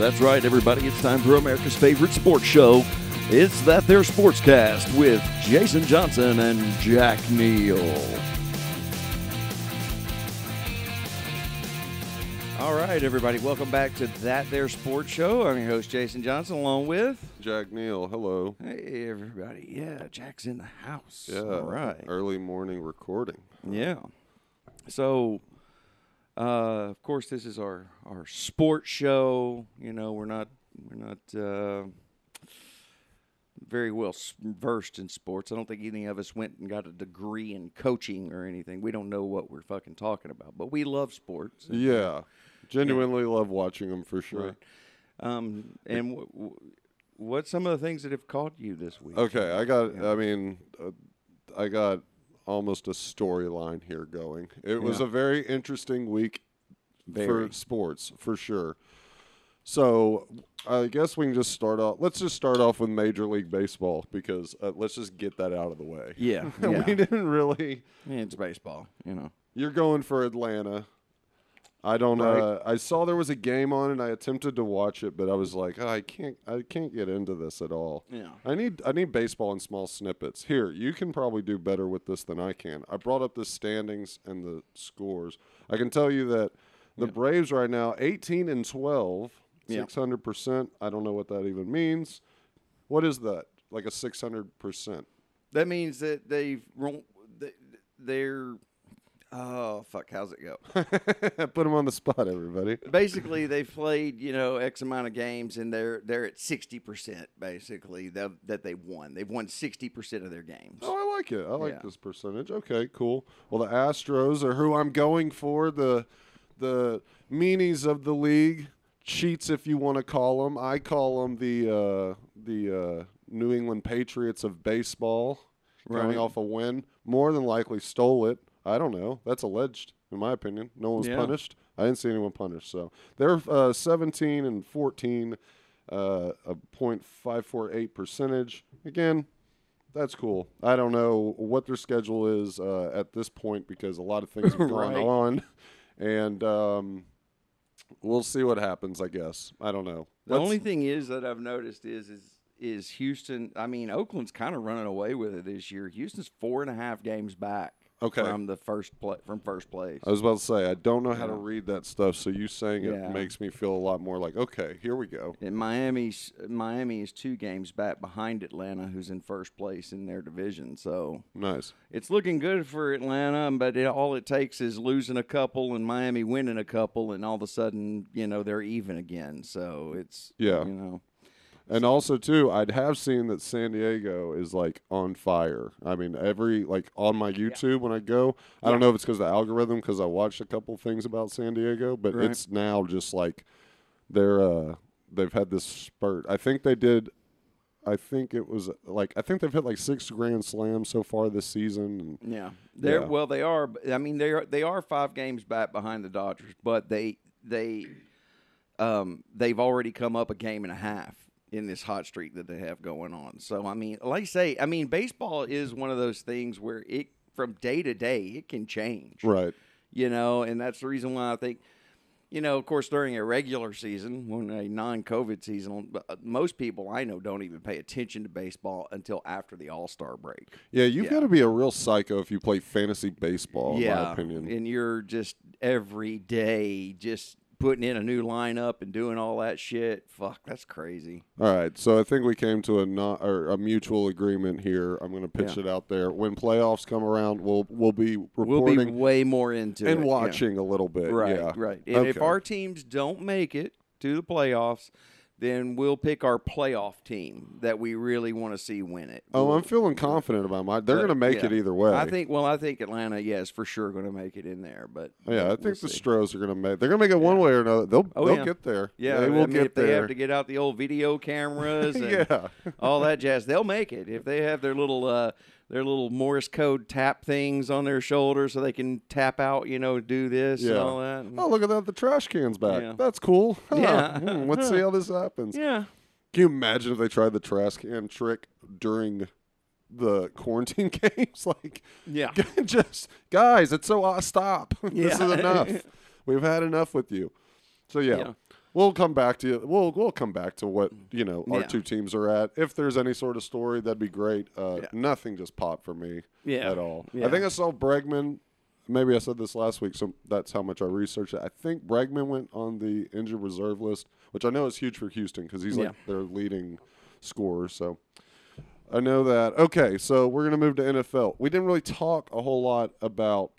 That's right, everybody. It's time for America's favorite sports show. It's That There Sportscast with Jason Johnson and Jack Neal. All right, everybody. Welcome back to That There Sports Show. I'm your host, Jason Johnson, along with. Jack Neal, hello. Hey, everybody. Yeah, Jack's in the house. Yeah, All right. Early morning recording. Yeah. So, uh, of course, this is our our sports show. You know, we're not we're not uh, very well versed in sports. I don't think any of us went and got a degree in coaching or anything. We don't know what we're fucking talking about, but we love sports. Yeah, genuinely love watching them for sure. Right. Um, and w- w- what's some of the things that have caught you this week? Okay, I got. Yeah. I mean, uh, I got almost a storyline here going. It was a very interesting week Very. for sports for sure. So I guess we can just start off. Let's just start off with Major League Baseball because uh, let's just get that out of the way. Yeah, yeah. we didn't really. Yeah, it's baseball. You know. You're going for Atlanta. I don't. Right. Uh, I saw there was a game on, and I attempted to watch it, but I was like, oh, I can't. I can't get into this at all. Yeah. I need. I need baseball in small snippets. Here, you can probably do better with this than I can. I brought up the standings and the scores. I can tell you that the Yeah. Braves right now, 18 and 12, Yeah. 600 percent. I don't know what that even means. What is that? Like a 600 percent? That means that they've they're oh fuck how's it go? Put them on the spot, everybody. basically, they've played you know x amount of games and they're they're at sixty percent basically that that they won. They've won sixty percent of their games. Oh, I like it. I like Yeah. this percentage. Okay, cool. Well, the Astros are who I'm going for. The the meanies of the league, cheats if you want to call them. I call them the uh, the uh, New England Patriots of baseball, coming Right. off a win. More than likely stole it. I don't know. That's alleged, in my opinion. No one was Yeah. punished. I didn't see anyone punished. So they're uh, 17 and 14, uh, a .548 percentage. Again, that's cool. I don't know what their schedule is uh, at this point because a lot of things have gone Right. on, and um, we'll see what happens. I guess I don't know. The Let's- only thing is that I've noticed is is is Houston. I mean, Oakland's kind of running away with it this year. Houston's four and a half games back Okay. from the first play from first place. I was about to say I don't know how to read that stuff, so you saying it Yeah. makes me feel a lot more like okay, here we go. And Miami's Miami is two games back behind Atlanta, who's in first place in their division. So Nice. it's looking good for Atlanta, but it, all it takes is losing a couple and Miami winning a couple, and all of a sudden, you know, they're even again. So it's Yeah. you know, And also too, I'd have seen that San Diego is like on fire. I mean, every like on my YouTube when I go, I don't know if it's because the algorithm because I watched a couple things about San Diego, but Right. it's now just like they're uh they've had this spurt. I think they did. I think it was like I think they've hit like six grand slams so far this season. Yeah, they're Yeah. well, they are. I mean, they are they are five games back behind the Dodgers, but they they um they've already come up a game and a half in this hot streak that they have going on. So I mean, like I say, I mean, baseball is one of those things where it from day to day it can change. right, you know, and that's the reason why I think, you know, of course, during a regular season, when a non-COVID season, uh, most people I know don't even pay attention to baseball until after the All Star break. yeah, you've Yeah. got to be a real psycho if you play fantasy baseball. In my opinion. and you're just every day just putting in a new lineup and doing all that shit. Fuck, that's crazy. All right, so I think we came to a not or a mutual agreement here. I'm going to pitch Yeah. it out there. When playoffs come around, we'll we'll be reporting. We'll be way more into it and yeah. watching a little bit. Right, yeah. right. And if our teams don't make it to the playoffs, then we'll pick our playoff team that we really want to see win it. Oh, We'll- I'm feeling confident about my. They're going to make yeah. it either way. I think. Well, I think Atlanta, yes, for sure, going to make it in there. But Yeah, I we'll think the. Stros are going to make. They're going to make it one way or another. They'll Oh, they'll yeah. get there. Yeah, they will I mean, get if they have to get out the old video cameras and yeah, all that jazz, they'll make it. If they have their little uh, their little Morse code tap things on their shoulders so they can tap out, you know, do this and all that. Oh, look at that! The trash can's back. Yeah. That's cool. Yeah. Hmm, let's see how this happens. yeah. Can you imagine if they tried the trash can trick during the quarantine games? like, Yeah. just guys, it's so uh, stop. this is enough. We've had enough with you. So yeah. Yeah. We'll come back to you. We'll we'll come back to what you know our Yeah. two teams are at. If there's any sort of story, that'd be great. Uh, Yeah. Nothing just popped for me Yeah. at all. Yeah. I think I saw Bregman. Maybe I said this last week, so that's how much I researched it. I think Bregman went on the injured reserve list, which I know is huge for Houston because he's like their leading scorer. So I know that. Okay, so we're gonna move to NFL. We didn't really talk a whole lot about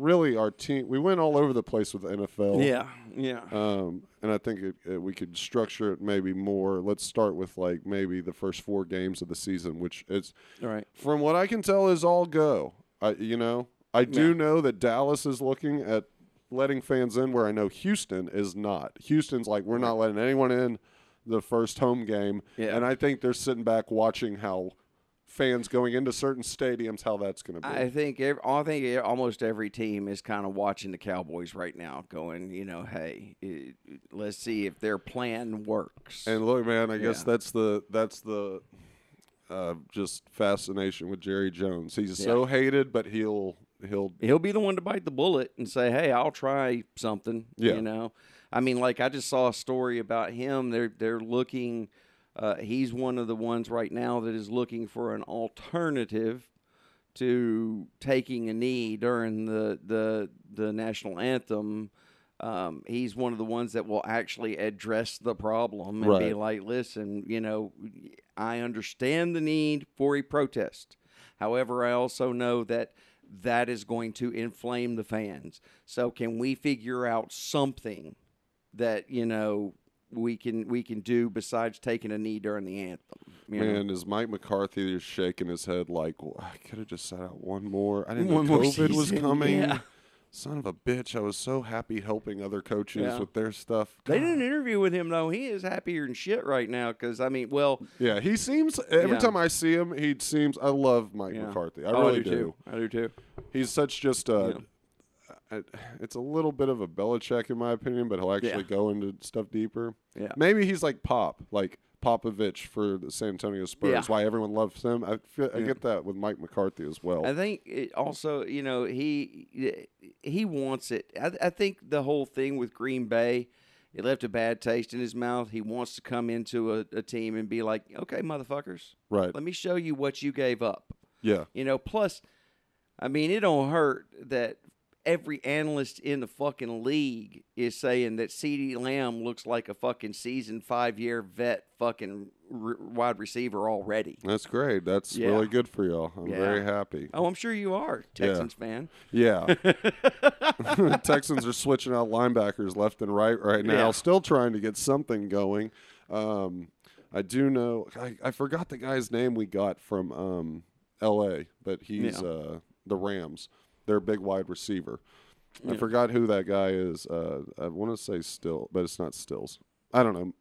really our team. We went all over the place with the NFL. Yeah, yeah. Um, and I think it, it, we could structure it maybe more. Let's start with like maybe the first four games of the season, which is, All right. from what I can tell, is all go. I, you know, I do Yeah. know that Dallas is looking at letting fans in, where I know Houston is not. Houston's like, we're not letting anyone in the first home game, Yeah. and I think they're sitting back watching how fans going into certain stadiums how that's going to be. I think I think almost every team is kind of watching the Cowboys right now, going, you know, hey, it, let's see if their plan works. And look, man, I guess that's the that's the uh, just fascination with Jerry Jones. He's so hated, but he'll he'll he'll be the one to bite the bullet and say, "Hey, I'll try something." Yeah. You know, I mean, like I just saw a story about him. They're they're looking. Uh, he's one of the ones right now that is looking for an alternative to taking a knee during the the the national anthem. Um, he's one of the ones that will actually address the problem and be like, "Listen, you know, I understand the need for a protest. However, I also know that that is going to inflame the fans. So can we figure out something that, you know, we can we can do besides taking a knee during the anthem? You know? man is Mike McCarthy is shaking his head like well, I could have just sat out one more. I didn't One know COVID was coming. yeah. Son of a bitch! I was so happy helping other coaches Yeah. with their stuff. They did an interview with him though. He is happier than shit right now because I mean, well, Yeah, he seems every Yeah. time I see him, he seems. I love Mike. McCarthy. I Oh, really do too. I do too. He's such just a. It's a little bit of a Belichick in my opinion, but he'll actually Yeah. go into stuff deeper. Yeah. Maybe he's like Pop, like Popovich for the San Antonio Spurs. Yeah. Why everyone loves him. I feel, I Yeah. get that with Mike McCarthy as well. I think it also, you know, he he wants it. I, I think the whole thing with Green Bay, it left a bad taste in his mouth. He wants to come into a, a team and be like, okay, motherfuckers, right. let me show you what you gave up. Yeah. You know, plus, I mean, it don't hurt that every analyst in the fucking league is saying that CeeDee Lamb looks like a fucking seasoned five year vet fucking r- wide receiver already. That's great. That's Yeah. really good for y'all. I'm Yeah. very happy. Oh, I'm sure you are, Texans fan. Yeah. Texans are switching out linebackers left and right right now, Yeah. still trying to get something going. Um, I do know, I, I forgot the guy's name we got from um, L.A., but he's Yeah. uh, the Rams. They're a big wide receiver. I forgot who that guy is. Uh, I want to say Still, but it's not Stills. I don't know.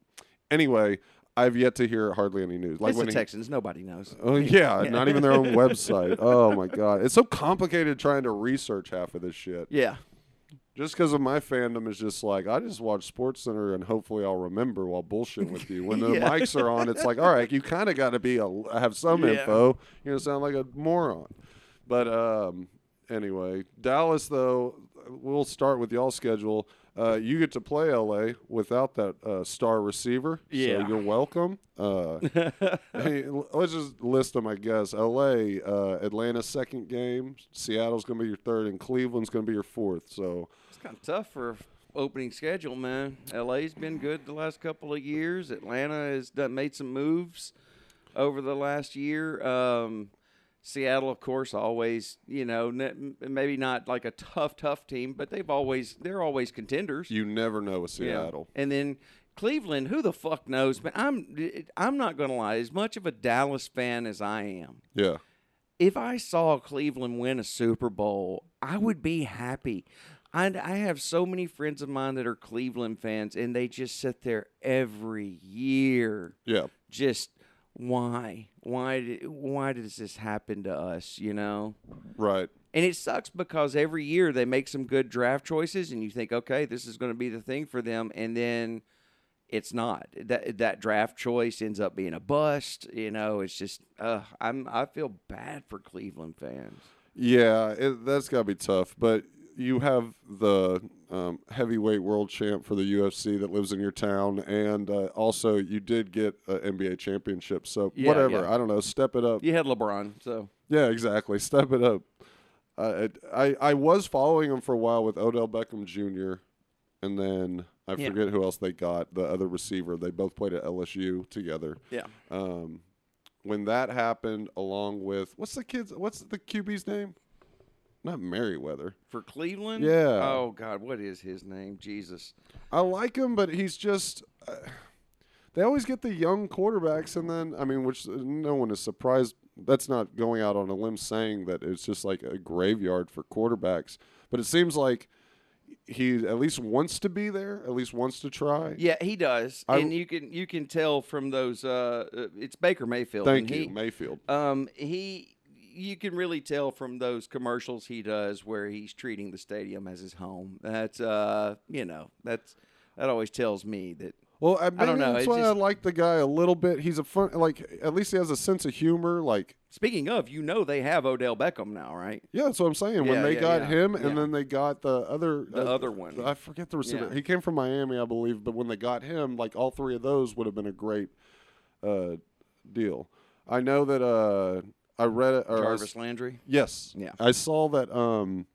Anyway, I've yet to hear hardly any news. Like it's the he- Texans. Nobody knows. Oh yeah, not even their own website. Oh my god, it's so complicated trying to research half of this shit. Yeah. Just because of my fandom is just like I just watch Sports Center and hopefully I'll remember while bullshitting with you. When the Yeah. mics are on, it's like all right, you kind of got to be a have some Yeah. info. You're gonna sound like a moron. But um, anyway, Dallas though, we'll start with y'all schedule. Uh, you get to play LA without that uh, star receiver. Yeah. So you're welcome. Uh, hey, let's just list them, I guess. L.A., uh, Atlanta second game. Seattle's going to be your third, and Cleveland's going to be your fourth. So It's kind of tough for opening schedule, man. LA's been good the last couple of years. Atlanta has done made some moves over the last year. Um, Seattle, of course, always you know n- maybe not like a tough, tough team, but they've always they're always contenders. you never know with Yeah. Seattle. And then Cleveland, who the fuck knows? But I'm I'm not gonna lie. As much of a Dallas fan as I am, Yeah. if I saw Cleveland win a Super Bowl, I would be happy. I I have so many friends of mine that are Cleveland fans, and they just sit there every year, Yeah. just why, why, did, why does this happen to us? You know. Right. And it sucks because every year they make some good draft choices, and you think, okay, this is going to be the thing for them, and then it's not. That that draft choice ends up being a bust. You know, it's just, uh, I'm I feel bad for Cleveland fans. Yeah, it, that's got to be tough. But you have the um, heavyweight world champ for the UFC that lives in your town, and uh, also you did get an NBA championship. So Yeah, whatever, yeah. I don't know, step it up. You had LeBron, so Yeah, exactly. Step it up. Uh, I I was following him for a while with Odell Beckham Jr. and then I Yeah. forget who else they got. The other receiver. They both played at LSU together. yeah. Um, when that happened, along with what's the kid's what's the QB's name? Not Merriweather. For Cleveland, Yeah. Oh God, what is his name? Jesus. I like him, but he's just. Uh, they always get the young quarterbacks, and then I mean, which no one is surprised. That's not going out on a limb saying that it's just like a graveyard for quarterbacks. But it seems like he at least wants to be there, at least wants to try. Yeah, he does, I- and you can you can tell from those. Uh, uh, it's Baker Mayfield. Thank and you, he, Mayfield. Um, he, you can really tell from those commercials he does where he's treating the stadium as his home. That's uh, you know, that's that always tells me that. Well, I, maybe don't know, That's why I like the guy a little bit. He's a fun, like at least he has a sense of humor. Like, Speaking of, you know, they have Odell Beckham now, right? yeah, that's what I'm saying. when they yeah, got yeah, him, yeah. and then they got the other, The uh, other one. I forget the receiver. Yeah. He came from Miami, I believe. But when they got him, like all three of those would have been a great uh, deal. I know that uh, I read it. Or I Jarvis s- Landry. yes. Yeah. I saw that um,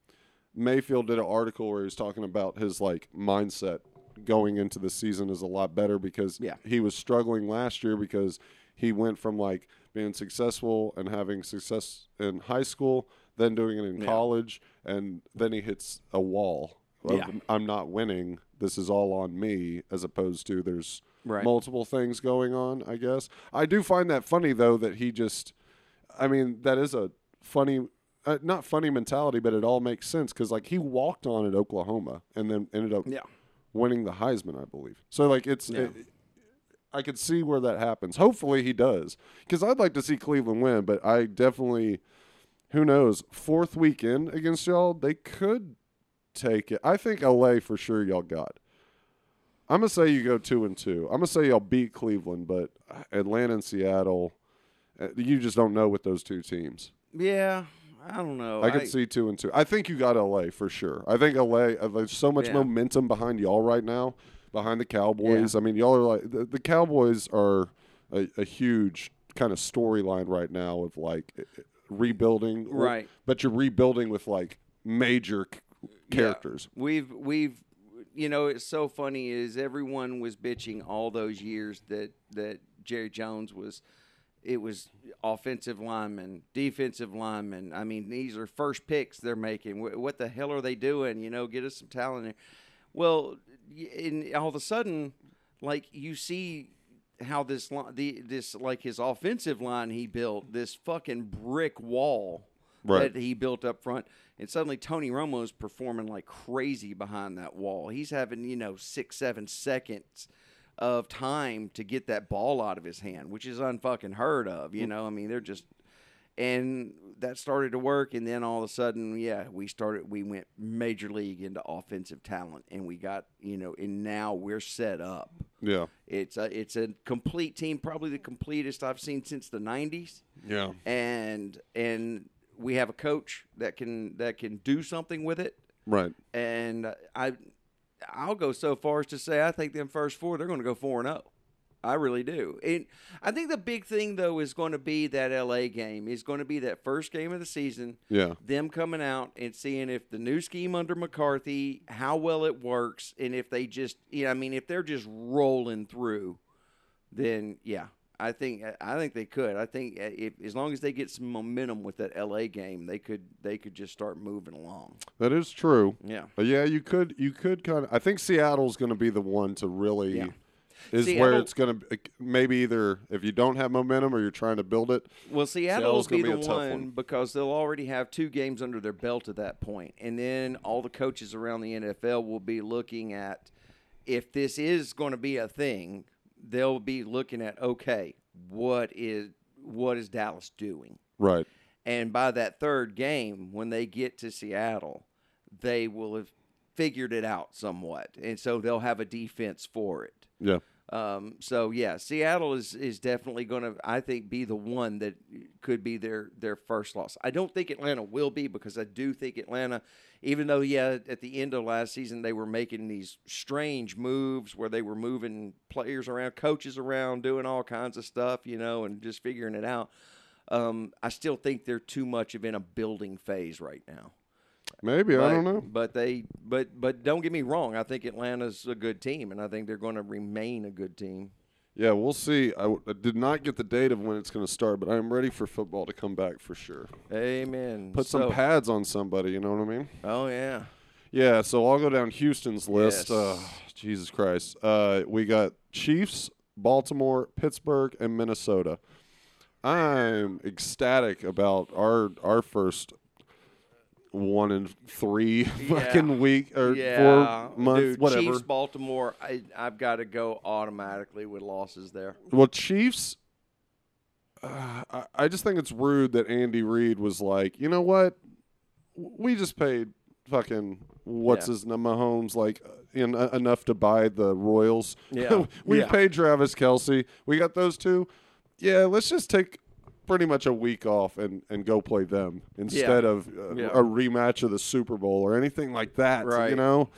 Mayfield did an article where he was talking about his like mindset going into the season is a lot better because Yeah. he was struggling last year because he went from like being successful and having success in high school, then doing it in Yeah. college, and then he hits a wall. Of, Yeah. I'm not winning. This is all on me, as opposed to there's Right. multiple things going on. I guess I do find that funny though that he just. I mean, that is a funny, uh, not funny mentality, but it all makes sense because like he walked on at Oklahoma and then ended up Yeah. winning the Heisman, I believe. So like it's, Yeah. it- I could see where that happens. Hopefully he does because I'd like to see Cleveland win, but I definitely, who knows, fourth weekend against y'all, they could take it. I think LA for sure y'all got. I'm gonna say you go two and two. I'm gonna say y'all beat Cleveland, but Atlanta and Seattle, uh, you just don't know with those two teams. Yeah, I don't know. I could see two and two. I think you got LA for sure. I think LA. uh, There's so much Yeah. momentum behind y'all right now, behind the Cowboys. I mean, y'all are like the, the Cowboys are a, a huge kind of storyline right now of like uh, uh, rebuilding, Right. But you're rebuilding with like major c- Yeah. characters. We've we've you know it's so funny is everyone was bitching all those years that that Jerry Jones was it was offensive lineman, defensive lineman. I mean, these are first picks they're making. What the hell are they doing? You know, get us some talent. There. Well, and all of a sudden, like you see how this the this like his offensive line he built this fucking brick wall Right. that he built up front, and suddenly Tony Romo's performing like crazy behind that wall. He's having you know six seven seconds of time to get that ball out of his hand, which is unfucking heard of. You mm. know, I mean they're just and that started to work and then all of a sudden yeah we started we went major league into offensive talent and we got you know and now we're set up. Yeah, it's a it's a complete team probably the completest i've seen since the 90s yeah, and and we have a coach that can that can do something with it. Right. and i i'll go so far as to say i think them first four they're going to go 4 and 0 I really do. And I think the big thing though is going to be that LA game. Is going to be that first game of the season Yeah, them coming out and seeing if the new scheme under McCarthy, how well it works, and if they just, you know, I mean, if they're just rolling through, then yeah, I think I think they could. I think uh, if as long as they get some momentum with that LA game, they could they could just start moving along. that is true. Yeah. But yeah, you could you could kind of. I think Seattle's going to be the one to really. Yeah. Is where it's going to maybe either if you don't have momentum or you're trying to build it. Well, Seattle will Seattle's be the be a one, one. because they'll already have two games under their belt at that point, and then all the coaches around the NFL will be looking at if this is going to be a thing. They'll be looking at okay, what is what is Dallas doing? Right. And by that third game, when they get to Seattle, they will have figured it out somewhat, and so they'll have a defense for it. Yeah. Um, so yeah, Seattle is is definitely going to, I think, be the one that could be their their first loss. I don't think Atlanta will be because I do think Atlanta, even though yeah, at the end of last season they were making these strange moves where they were moving players around, coaches around, doing all kinds of stuff, you know, and just figuring it out. Um, I still think they're too much of in a building phase right now. Maybe But, I don't know. But they, but but don't get me wrong. I think Atlanta's a good team, and I think they're going to remain a good team. Yeah, we'll see. I, w- I did not get the date of when it's going to start, but I am ready for football to come back for sure. Amen. Put some pads on somebody. You know what I mean? Oh yeah. Yeah. So I'll go down Houston's list. Yes. Uh, Jesus Christ. Uh, we got Chiefs, Baltimore, Pittsburgh, and Minnesota. I'm ecstatic about our our first one and three fucking week or yeah. four months, Dude, whatever. Chiefs, Baltimore. I I've got to go automatically with losses there. Well, Chiefs. Uh, I, I just think it's rude that Andy Reid was like, you know what, we just paid fucking what's Yeah. his name Mahomes like uh, in, uh, enough to buy the Royals. Yeah. we Yeah. paid Travis Kelce. We got those two. Yeah, let's just take pretty much a week off and, and go play them instead of uh, Yeah. a rematch of the Super Bowl or anything like that. Right. You know.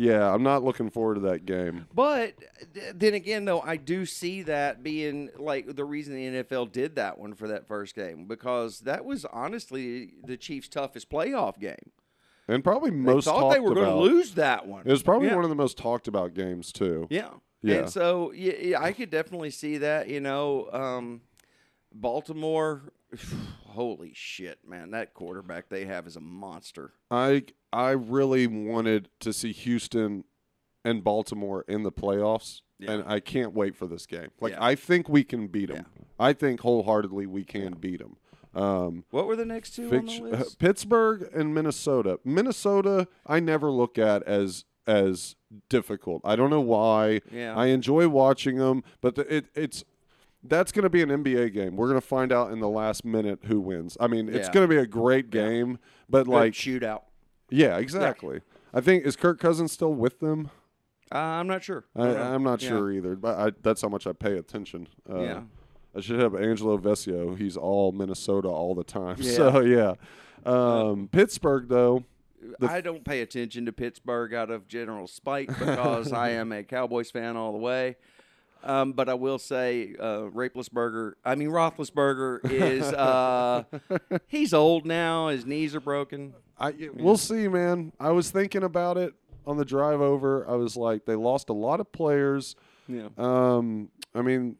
Yeah, I'm not looking forward to that game. But then again, though, I do see that being like the reason the NFL did that one for that first game because that was honestly the Chiefs' toughest playoff game. And probably They most thought they were going to lose that one. It was probably Yeah. one of the most talked about games too. Yeah. Yeah. And so yeah, yeah, I could definitely see that. You know, um, Baltimore. Holy shit, man! That quarterback they have is a monster. I I really wanted to see Houston and Baltimore in the playoffs, and I can't wait for this game. Like Yeah. I think we can beat them. I think wholeheartedly we can beat them. Um, What were the next two on Fitch- the uh, list? Pittsburgh and Minnesota. Minnesota, I never look at as as difficult. I don't know why. Yeah. I enjoy watching them, but the, it it's that's going to be an NBA game. We're going to find out in the last minute who wins. I mean, it's Yeah. going to be a great game, but Good like, shootout. yeah, exactly. I think is Kirk Cousins still with them? Uh, I'm not sure. I. I'm not Yeah. sure either, but I, that's how much I pay attention. Uh, Yeah. I should have Angelo Vesio. He's all Minnesota all the time. Yeah. So yeah. Um, Pittsburgh though. I don't pay attention to Pittsburgh out of general spite because I am a Cowboys fan all the way. Um, but I will say, uh, Rapelessberger, I mean Roethlisberger is uh, he's old now. His knees are broken. I we'll see, man. I was thinking about it on the drive over. I was like, they lost a lot of players. Yeah. Um, I mean,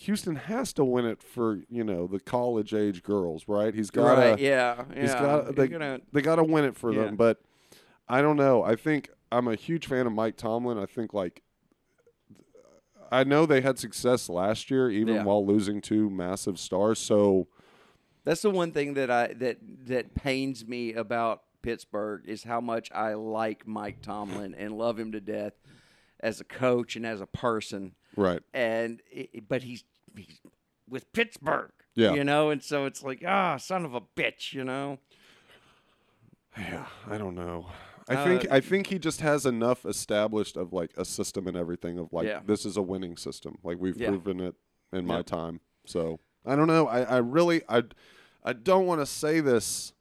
Houston has to win it for you know the college age girls, right? He's got to. right. Yeah. Yeah. He's got. You're They, gonna- they got to win it for Yeah. them, but I don't know. I think I'm a huge fan of Mike Tomlin. I think like. I know they had success last year, even Yeah. while losing two massive stars. So That's the one thing that I that that pains me about Pittsburgh is how much I like Mike Tomlin and love him to death as a coach and as a person. right, And it, but he's he's with Pittsburgh. Yeah. You know, and so it's like, ah, son of a bitch, you know. Yeah, I don't know. I Uh, think I think he just has enough established of like a system and everything of like Yeah. this is a winning system. Like we've Yeah. proven it in my Yep. time. So I don't know. I, I really I I don't want to say this.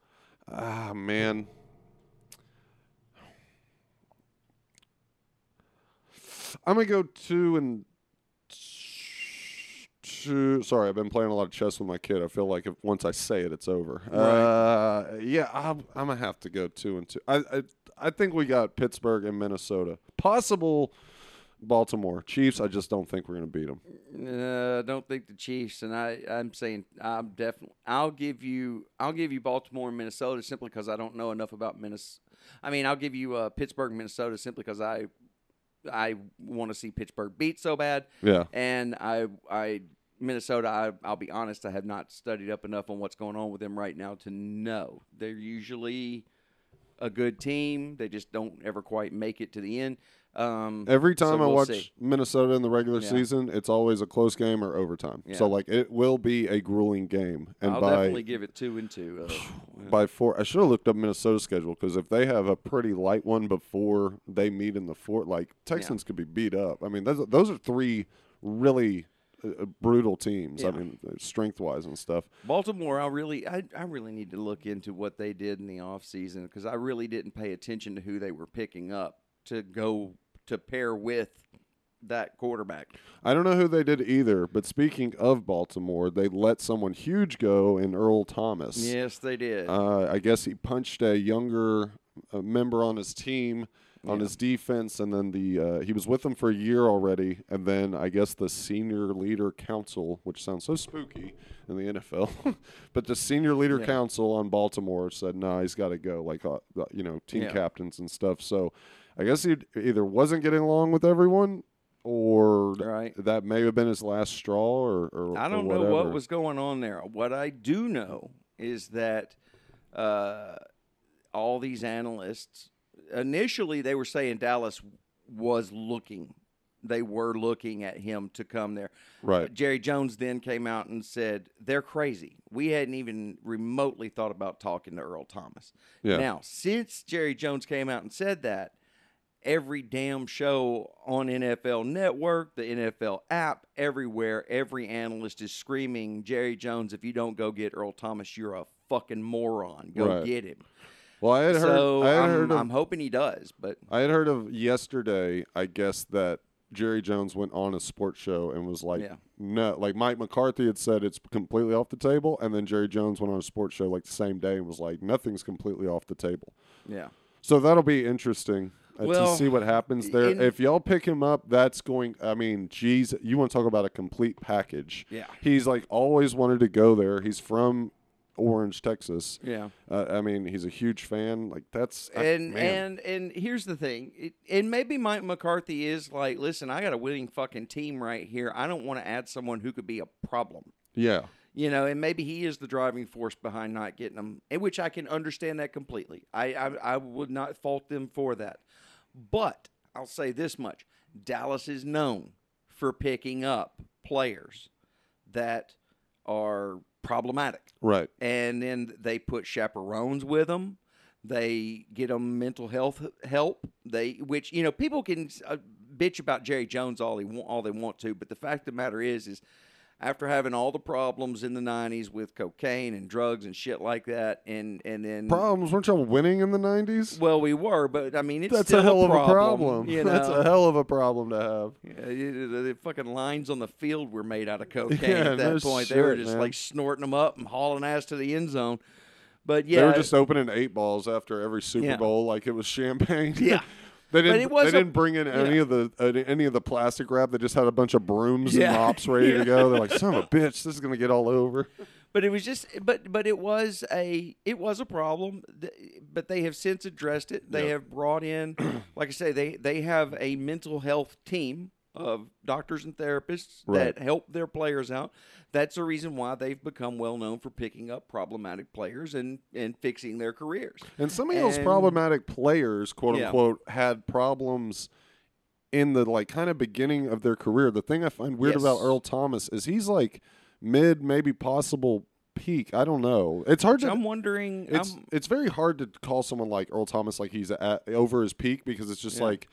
Ah man. I'm gonna go two and two. Sorry, I've been playing a lot of chess with my kid. I feel like if once I say it, it's over. Uh, yeah, I'm, I'm gonna have to go two and two. I, I I think we got Pittsburgh and Minnesota. Possible Baltimore Chiefs. I just don't think we're gonna beat them. Uh, I don't think the Chiefs, and I, I'm saying I'm definitely. I'll give you. I'll give you Baltimore and Minnesota simply because I don't know enough about Minnesota. I mean, I'll give you uh, Pittsburgh, and Minnesota simply because I, I want to see Pittsburgh beat so bad, Yeah. and I, I Minnesota. I, I'll be honest. I have not studied up enough on what's going on with them right now to know they're usually a good team. They just don't ever quite make it to the end. Um, Every so time I we'll watch see. Minnesota in the regular Yeah. season, it's always a close game or overtime. So like it will be a grueling game. And I'll by definitely give it two and two. Uh, by four, I should have looked up Minnesota's schedule because if they have a pretty light one before they meet in the fourth, like Texans could be beat up. I mean, those those are three really uh, uh, brutal teams. I mean, strength wise and stuff. Baltimore, I really, I, I really need to look into what they did in the offseason because I really didn't pay attention to who they were picking up to go to pair with that quarterback. I don't know who they did either, but speaking of Baltimore, they let someone huge go in Earl Thomas. Yes, they did. Uh, I guess he punched a younger uh, member on his team on Yeah. his defense, and then the uh, he was with them for a year already, and then I guess the senior leader council, which sounds so spooky in the NFL, but the senior leader Yeah. council on Baltimore said, "No, he's got to go." Like uh, uh, you know, team Yeah. captains and stuff. So I guess he either wasn't getting along with everyone. Or Right. that may have been his last straw, or, or I don't know what was going on there. What I do know is that uh, all these analysts initially they were saying Dallas was looking. They were looking at him to come there. right. Jerry Jones then came out and said they're crazy. We hadn't even remotely thought about talking to Earl Thomas. Yeah. Now, since Jerry Jones came out and said that, every damn show on NFL Network, the NFL app, everywhere, every analyst is screaming, Jerry Jones, if you don't go get Earl Thomas, you're a fucking moron. Go Right. get him. Well, I had heard. so I had I'm, heard of I'm hoping he does, but I had heard of yesterday, I guess, that Jerry Jones went on a sports show and was like, Yeah. no, like Mike McCarthy had said it's completely off the table. And then Jerry Jones went on a sports show like the same day and was like, nothing's completely off the table. yeah. So that'll be interesting uh, Well, to see what happens there. in- if y'all pick him up, that's going, I mean, geez, you want to talk about a complete package. Yeah. He's like always wanted to go there. He's from Orange, Texas. Yeah. Uh, I mean, he's a huge fan. Like that's and man. and and here's the thing, it, and maybe Mike McCarthy is like, listen, I got a winning fucking team right here. I don't want to add someone who could be a problem. yeah. You know, and maybe he is the driving force behind not getting them, in which I can understand that completely. I, I I would not fault them for that, but I'll say this much: Dallas is known for picking up players that are problematic Right. and then they put chaperones with them. They get them mental health help. They, which you know, people can uh, bitch about Jerry Jones all they want, all they want to, but the fact of the matter is, is after having all the problems in the '90s with cocaine and drugs and shit like that, and and then Problems? Weren't y'all winning in the '90s? well, we were, but I mean, it's That's a hell of problem, a problem. You know, That's a hell of a problem to have. Yeah, you- the, the fucking lines on the field were made out of cocaine Yeah, at that no point. they were just man. like snorting them up and hauling ass to the end zone. But yeah, they were just opening eight balls after every Super Yeah. Bowl like it was champagne. Yeah. they didn't. it was they a- didn't bring in any yeah. of the uh, any of the plastic wrap. They just had a bunch of brooms Yeah. and mops ready to go. They're like, "Son of a bitch, this is gonna get all over." but it was just but but it was a it was a problem but they have since addressed it they Yeah. have brought in like i say they they have a mental health team of doctors and therapists Right. that help their players out that's the reason why they've become well known for picking up problematic players and and fixing their careers And some of those problematic players, quote Yeah. unquote, had problems in the like kind of beginning of their career. The thing I find weird about Earl Thomas is he's like mid, maybe possible peak. I don't know. It's hard to. i'm wondering it's I'm, it's very hard to call someone like Earl Thomas like he's at, over his peak because it's just Yeah. like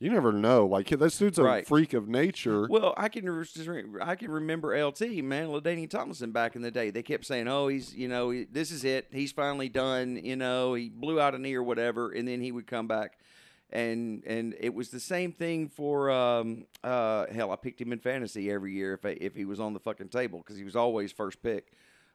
you never know. Like this dude's a Right. freak of nature. Well, I can re- I can remember LT man, LaDainian Tomlinson back in the day. They kept saying, "Oh, he's you know he, this is it. He's finally done. You know, he blew out a knee or whatever," and then he would come back, and and it was the same thing for um uh hell. I picked him in fantasy every year if I, if he was on the fucking table because he was always first pick.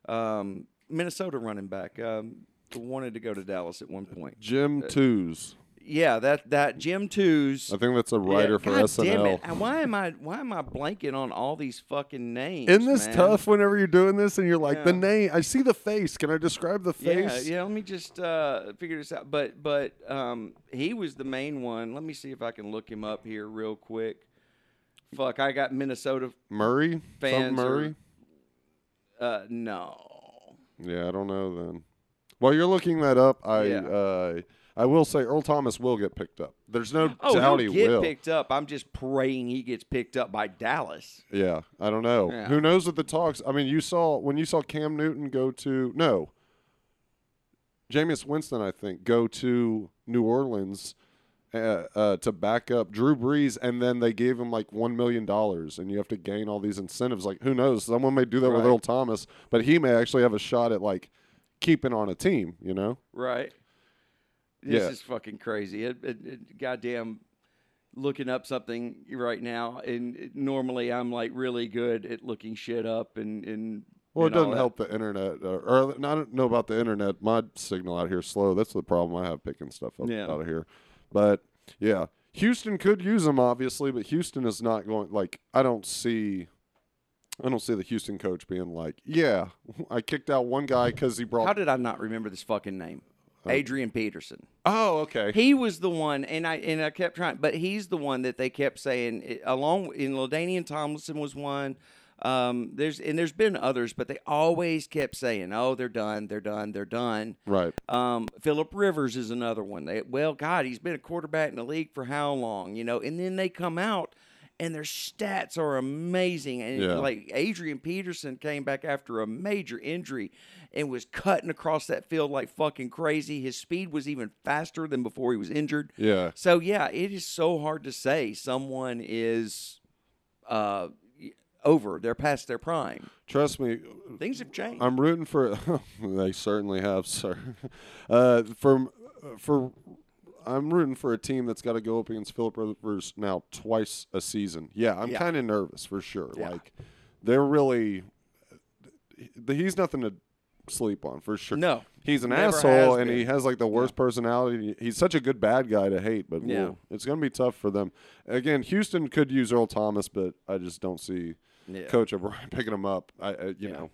Um, Minnesota running back um, wanted to go to Dallas at one point. Jim uh, Twos. Yeah, that that Jim Twos. I think that's a writer Yeah, for God SNL. Damn it. And Why am I why am I blanking on all these fucking names? Isn't this man? tough whenever you're doing this and you're like the name? I see the face. Can I describe the face? yeah. Let me just uh, figure this out. But but um, he was the main one. Let me see if I can look him up here real quick. Fuck, I got Minnesota. Murray. Some Fans are- Murray. Uh, no. Yeah, I don't know then. While you're looking that up, I Yeah. uh, I will say Earl Thomas will get picked up. There's no Oh, doubt he'll he get will. picked up. I'm just praying he gets picked up by Dallas. Yeah, I don't know. Yeah. Who knows what the talks? I mean, you saw when you saw Cam Newton go to no, Jameis Winston, I think, go to New Orleans, uh, uh, to back up Drew Brees, and then they gave him like one million dollars, and you have to gain all these incentives. Like, who knows? Someone may do that with Earl Thomas, but he may actually have a shot at like keeping on a team. You know? Right. This Yeah. is fucking crazy. It, it, it, goddamn, looking up something right now, and it- normally I'm like really good at looking shit up and and. Well, it and all doesn't help the internet, uh, or I don't know about the internet. My signal out here is slow. That's the problem I have picking stuff up Yeah. out of here. But yeah, Houston could use him obviously, but Houston is not going. Like I don't see, I don't see the Houston coach being like, yeah, I kicked out one guy because he brought. How did I not remember this fucking name? Adrian Peterson. oh, okay. He was the one, and I and I kept trying, but he's the one that they kept saying. Along in LaDainian Tomlinson was one. Um, there's and there's been others, but they always kept saying, "Oh, they're done, they're done, they're done." right. Um, Philip Rivers is another one. They, well, God, he's been a quarterback in the league for how long? You know, and then they come out and their stats are amazing. And Yeah. like Adrian Peterson came back after a major injury and was cutting across that field like fucking crazy. His speed was even faster than before he was injured. Yeah. So yeah, it is so hard to say someone is uh over. They're past their prime. Trust me, Things have changed. I'm rooting for. they certainly have, sir. Uh, for for, I'm rooting for a team that's got to go up against Philip Rivers now twice a season. Yeah, I'm Yeah. kind of nervous for sure. Yeah. Like they're really. He's nothing to sleep on for sure. no. He's an asshole, and he has like the worst personality. He's such a good bad guy to hate, but Yeah. whoa, it's going to be tough for them. Again, Houston could use Earl Thomas, but I just don't see Yeah. Coach O'Brien picking him up. I, I you Yeah. know,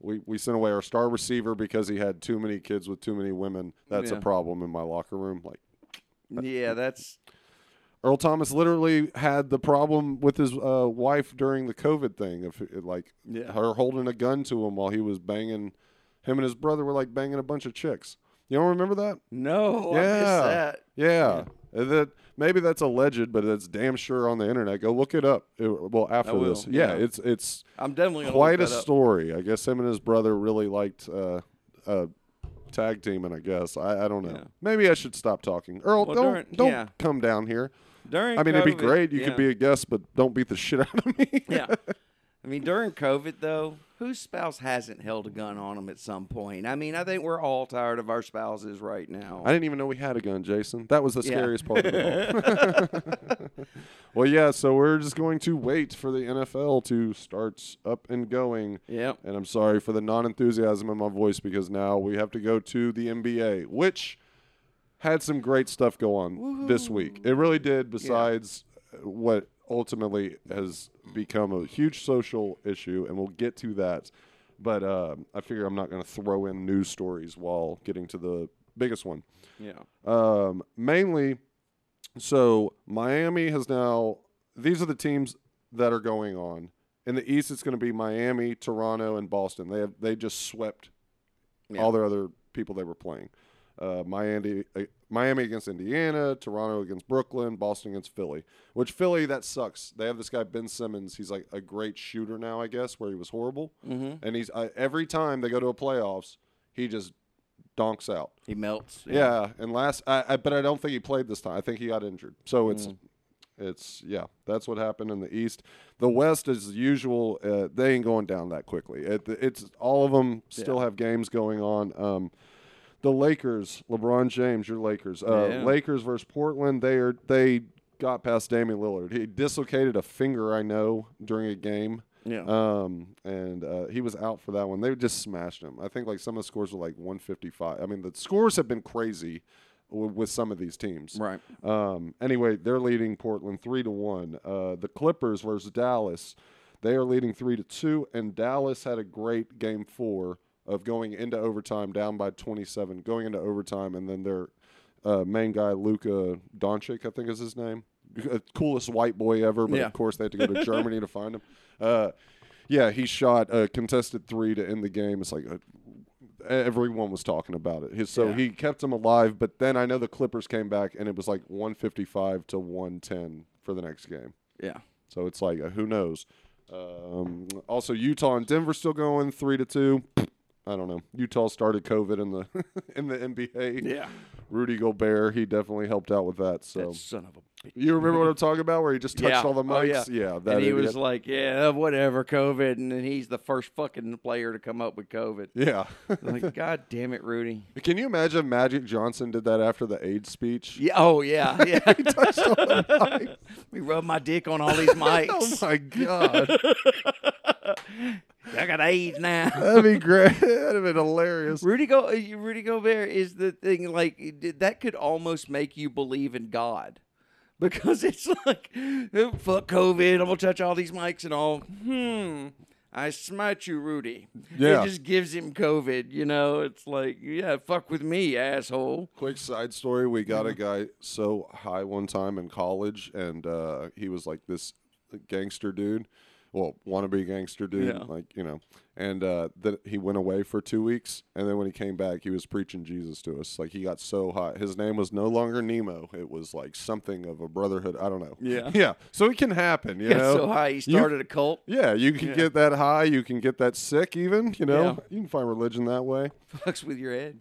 we we sent away our star receiver because he had too many kids with too many women. That's Yeah. a problem in my locker room. Like Yeah, that's Earl Thomas literally had the problem with his uh, wife during the COVID thing of like Yeah. her holding a gun to him while he was banging. Him and his brother were like banging a bunch of chicks. You don't remember that? no. I Yeah. that. Yeah. And That maybe that's alleged, but it's damn sure on the internet. Go look it up. It- well, after this, yeah, yeah. it's it's I'm definitely quite a story. I guess him and his brother really liked uh, uh, tag teaming. I guess I, I don't know. Yeah. Maybe I should stop talking. Earl, Well, don't during- don't yeah. come down here. During I mean, it'd be great. You yeah. could be a guest, but don't beat the shit out of me. yeah. I mean, during COVID though, whose spouse hasn't held a gun on them at some point? I mean, I think we're all tired of our spouses right now. I didn't even know we had a gun, Jason. That was the Yeah. scariest part of it all. well, yeah, so we're just going to wait for the NFL to start up and going. Yep. And I'm sorry for the non enthusiasm in my voice because now we have to go to the NBA, which had some great stuff go on this week. It really did, besides uh, what ultimately has become a huge social issue, and we'll get to that. But um, I figure I'm not going to throw in news stories while getting to the biggest one. Yeah. Um, mainly, so Miami has now. These are the teams that are going on. In the East, it's going to be Miami, Toronto, and Boston. They have they just swept Yeah. all their other people they were playing. Uh, Miami, uh, Miami against Indiana, Toronto against Brooklyn, Boston against Philly. Which Philly that sucks. They have this guy Ben Simmons. He's like a great shooter now, I guess, where he was horrible. Mm-hmm. And he's uh, every time they go to a playoffs, he just donks out. He melts. Yeah, and last, I, I, but I don't think he played this time. I think he got injured. So it's, Mm. it's yeah, that's what happened in the East. The West, as usual, uh, they ain't going down that quickly. It, it's all of them still Yeah. have games going on. Um, the Lakers, LeBron James, your Lakers, uh, Yeah. Lakers versus Portland. They are they got past Damian Lillard. He dislocated a finger, I know, during a game. Yeah. Um, and uh, he was out for that one. They just smashed him. I think like some of the scores were like 155. I mean, the scores have been crazy w- with some of these teams. right. Um, anyway, they're leading Portland three to one. Uh, the Clippers versus Dallas, they are leading three to two, and Dallas had a great game four of going into overtime, down by 27, going into overtime, and then their uh, main guy Luka Doncic, I think is his name, Uh, coolest white boy ever, but Yeah. of course they had to go to Germany to find him. Uh, yeah, he shot a contested three to end the game. It's like a, everyone was talking about it. His, so Yeah. he kept him alive. But then I know the Clippers came back and it was like 155 to 110 for the next game. Yeah. So it's like uh, who knows. Um, also, Utah and Denver still going three to two. I don't know. Utah started COVID in the in the NBA Yeah. Rudy Gobert, he definitely helped out with that. So That son of a bitch. you remember what I'm talking about, where he just touched Yeah. all the Oh, yeah. mics? yeah. that and he idiot. was like, "Yeah, whatever, COVID," and then he's the first fucking player to come up with COVID. yeah. like, God damn it, Rudy. Can you imagine Magic Johnson did that after the AIDS speech? Yeah. Oh yeah. Yeah. He touched all the mics. we rubbed my dick on all these mics. Oh my god, I got AIDS now. that'd be great. That'd have been hilarious. Rudy Go Rudy Gobert is the thing like that could almost make you believe in God. Because it's like "Oh, fuck COVID, I'm gonna touch all these mics and all. Hmm. I smite you, Rudy. Yeah. It just gives him COVID, you know. It's like, yeah, fuck with me, asshole. Quick side story: We got a guy so high one time in college, and uh, he was like this gangster dude. Well, wannabe gangster dude, Yeah. like you know. And uh, then he went away for two weeks, and then when he came back, he was preaching Jesus to us. Like he got so hot. His name was no longer Nemo; it was like something of a brotherhood. I don't know. Yeah. yeah. So it can happen, you Got know. so high, he You- started a cult. yeah, you can Yeah. get that high. You can get that sick, even. You know, Yeah. you can find religion that way. Fucks with your head.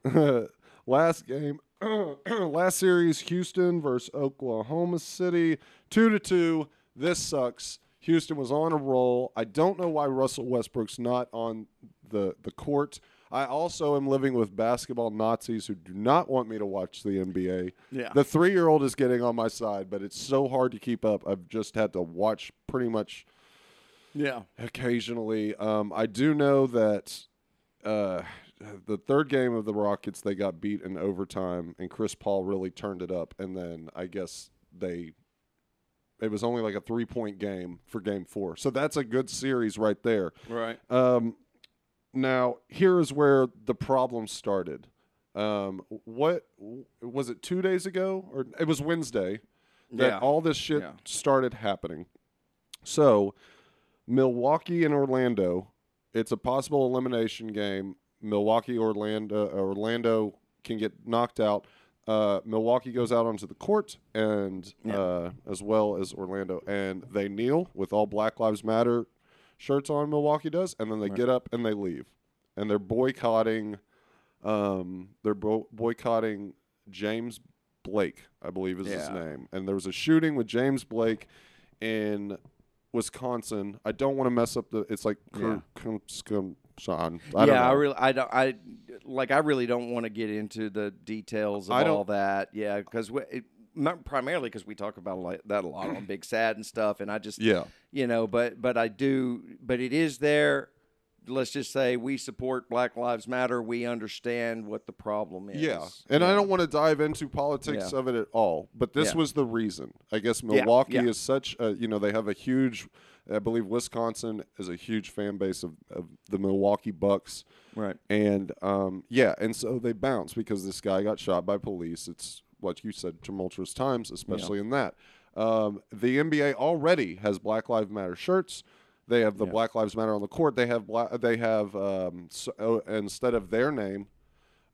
last game, last series, Houston versus Oklahoma City, two to two. This sucks. Houston was on a roll. I don't know why Russell Westbrook's not on the the court. I also am living with basketball Nazis who do not want me to watch the NBA. Yeah. The three year old is getting on my side, but it's so hard to keep up. I've just had to watch pretty much Yeah. occasionally. Um, I do know that uh, the third game of the Rockets, they got beat in overtime, and Chris Paul really turned it up. And then I guess they. It was only like a three point game for game four. So that's a good series right there. Right. Um, now, here is where the problem started. Um, what was it two days ago? Or it was Wednesday that Yeah. all this shit Yeah. started happening. So, Milwaukee and Orlando, it's a possible elimination game. Milwaukee, Orlando, Orlando can get knocked out. Uh, Milwaukee goes out onto the court, and Yeah. uh, as well as Orlando, and they kneel with all Black Lives Matter shirts on. Milwaukee does, and then they Right. get up and they leave, and they're boycotting. Um, they're bo- boycotting James Blake, I believe is his name, and there was a shooting with James Blake in Wisconsin. I don't want to mess up the. It's like Yeah. Sean. I don't yeah, I really, I don't, I like, I really don't want to get into the details of all that. Yeah, because primarily because we talk about like that a lot on Big Sad and stuff, and I just, yeah, you know, but but I do, but it is there. Let's just say we support Black Lives Matter. We understand what the problem is. yeah, and I don't want to dive into politics Yeah. of it at all. But this Yeah. was the reason. I guess Milwaukee yeah. is such. A, you know, they have a huge. I believe Wisconsin is a huge fan base of, of the Milwaukee Bucks. right. And um, yeah, and so they bounce because this guy got shot by police. It's like you said, tumultuous times, especially in that. Um, the NBA already has Black Lives Matter shirts. They have the Yeah. Black Lives Matter on the court. They have black, they have um, so, oh, instead of their name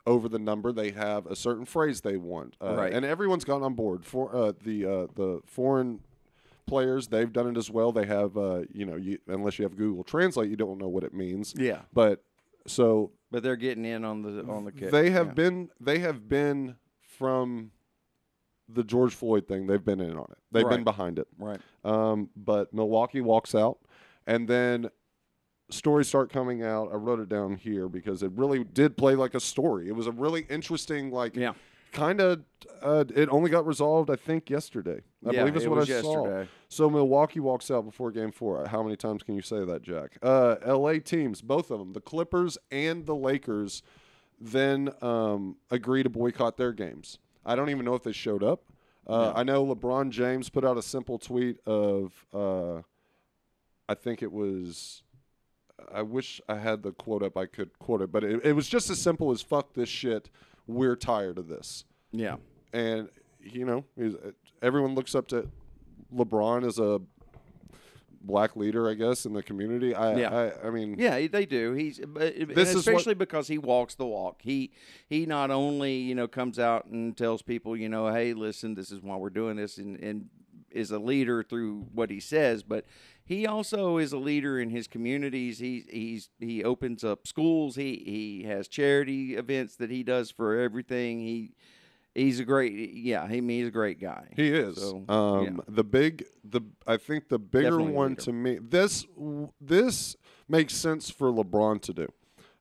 over the number, they have a certain phrase they want. Uh, Right. And everyone's gone on board. For uh, the uh, the foreign players, they've done it as well. They have uh, you know, you, unless you have Google Translate, you don't know what it means. Yeah, But so but they're getting in on the on the kick. they have yeah. been they have been from the George Floyd thing. They've been in on it. They've been behind it. right. Um, but Milwaukee walks out, and then stories start coming out. I wrote it down here because it really did play like a story. It was a really interesting, like, Yeah. kind of. Uh, it only got resolved, I think, yesterday. I Yeah, believe is what I saw. So Milwaukee walks out before Game Four. How many times can you say that, Jack? Uh, L.A. teams, both of them, the Clippers and the Lakers, then um, agree to boycott their games. I don't even know if they showed up. Uh, I know LeBron James put out a simple tweet of, uh, I think it was. I wish I had the quote up. I could quote it, but it, it was just as simple as "fuck this shit." We're tired of this Yeah. and you know everyone looks up to LeBron as a black leader, I guess, in the community. I, Yeah. I, I mean, Yeah, they do. He's is what- especially because he walks the walk. He he not only you know comes out and tells people you know hey listen this is why we're doing this and and is a leader through what he says, but he also is a leader in his communities. He he's he opens up schools. He he has charity events that he does for everything. He He's a great, yeah. He, he's a great guy. He is. So, um, The big, the I think the bigger Definitely one to me. This this makes sense for LeBron to do.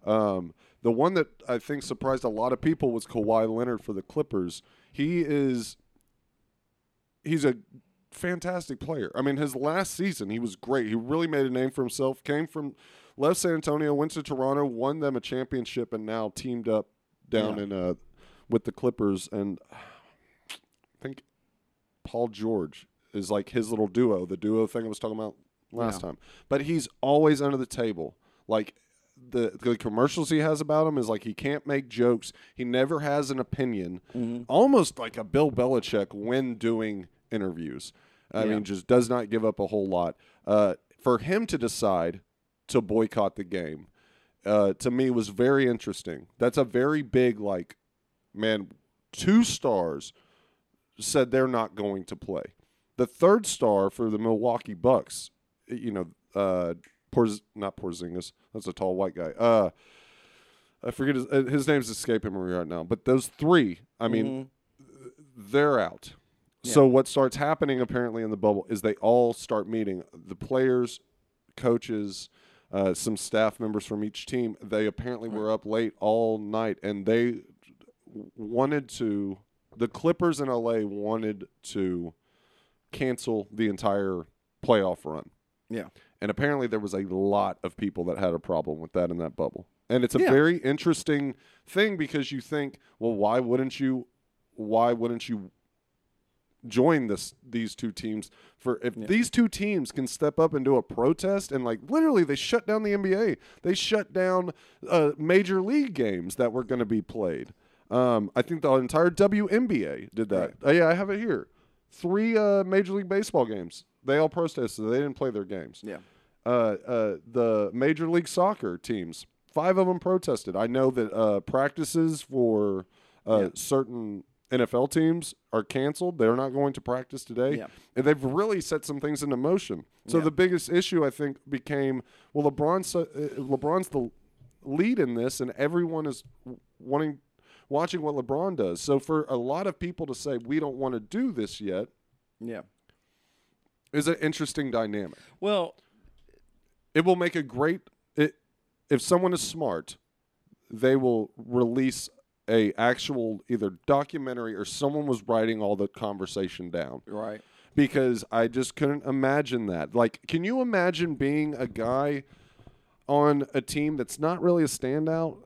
Um, the one that I think surprised a lot of people was Kawhi Leonard for the Clippers. He is he's a fantastic player. I mean, his last season he was great. He really made a name for himself. Came from left San Antonio, went to Toronto, won them a championship, and now teamed up down Yeah. in uh with the Clippers. And I think Paul George is like his little duo, the duo thing I was talking about last Yeah. time. But he's always under the table. Like the the commercials he has about him is like he can't make jokes. He never has an opinion. Mm-hmm. Almost like a Bill Belichick when doing interviews. I Yeah. mean, just does not give up a whole lot. Uh, for him to decide to boycott the game, uh, to me was very interesting. That's a very big like, man. Two stars said they're not going to play. The third star for the Milwaukee Bucks, you know, uh, Porz, not Porzingis. That's a tall white guy. Uh, I forget his, uh, his name's escaping me right now. But those three, I mean, Mhm. they're out. So what starts happening apparently in the bubble is they all start meeting the players, coaches, uh, some staff members from each team. They apparently were up late all night and they wanted to. The Clippers in LA wanted to cancel the entire playoff run. Yeah. And apparently there was a lot of people that had a problem with that in that bubble. And it's a Yeah. very interesting thing because you think, well, why wouldn't you why wouldn't you join this these two teams for if these two teams can step up and do a protest and like literally they shut down the NBA. They shut down uh, major league games that were going to be played. Um, I think the entire WNBA did that. Right. Uh, yeah, I have it here. Three uh, major league baseball games. They all protested. They didn't play their games Yeah. uh, uh, the Major League Soccer teams. Five of them protested. I know that uh, practices for uh, Yeah. certain NFL teams are canceled. They're not going to practice today. Yeah. And they've really set some things into motion. So Yeah. the biggest issue I think became well, LeBron's uh, LeBron's the lead in this, and everyone is wanting watching what LeBron does. So for a lot of people to say we don't want to do this yet Yeah. is an interesting dynamic. Well, it will make a great it if someone is smart they will release a actual either documentary or someone was writing all the conversation down right. because i just couldn't imagine that like can you imagine being a guy on a team that's not really a standout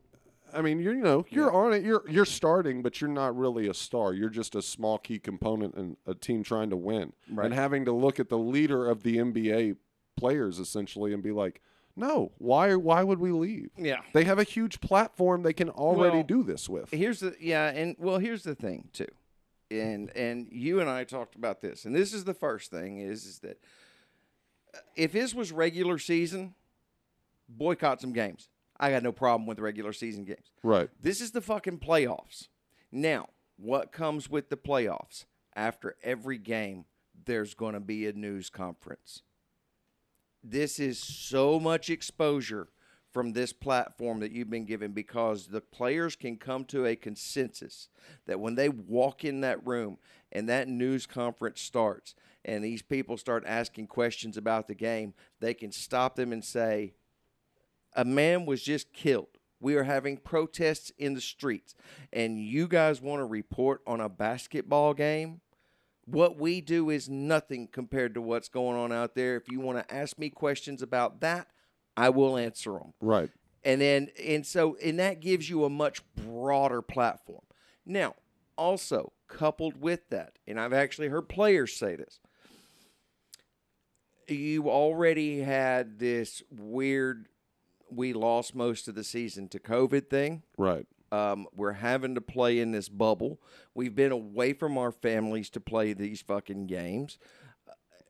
I mean, you're you know you're on it. You're you're starting, but you're not really a star. You're just a small key component in a team trying to win, Right. and having to look at the leader of the NBA players essentially and be like, no, why why would we leave? Yeah. They have a huge platform they can already Well, do this with. Here's the yeah, and well, here's the thing too, and and you and I talked about this, and this is the first thing is is that uh, if this was regular season, boycott some games. I got no problem with regular season games. Right. This is the fucking playoffs. Now, what comes with the playoffs? After every game, there's going to be a news conference. This is so much exposure from this platform that you've been given because the players can come to a consensus that when they walk in that room and that news conference starts and these people start asking questions about the game, they can stop them and say, a man was just killed. We are having protests in the streets, and you guys want to report on a basketball game? What we do is nothing compared to what's going on out there. If you want to ask me questions about that, I will answer them. Right. And then, and so, and that gives you a much broader platform. Now, also coupled with that, and I've actually heard players say this, you already had this weird, we lost most of the season to COVID thing. Right. Um, we're having to play in this bubble. We've been away from our families to play these fucking games.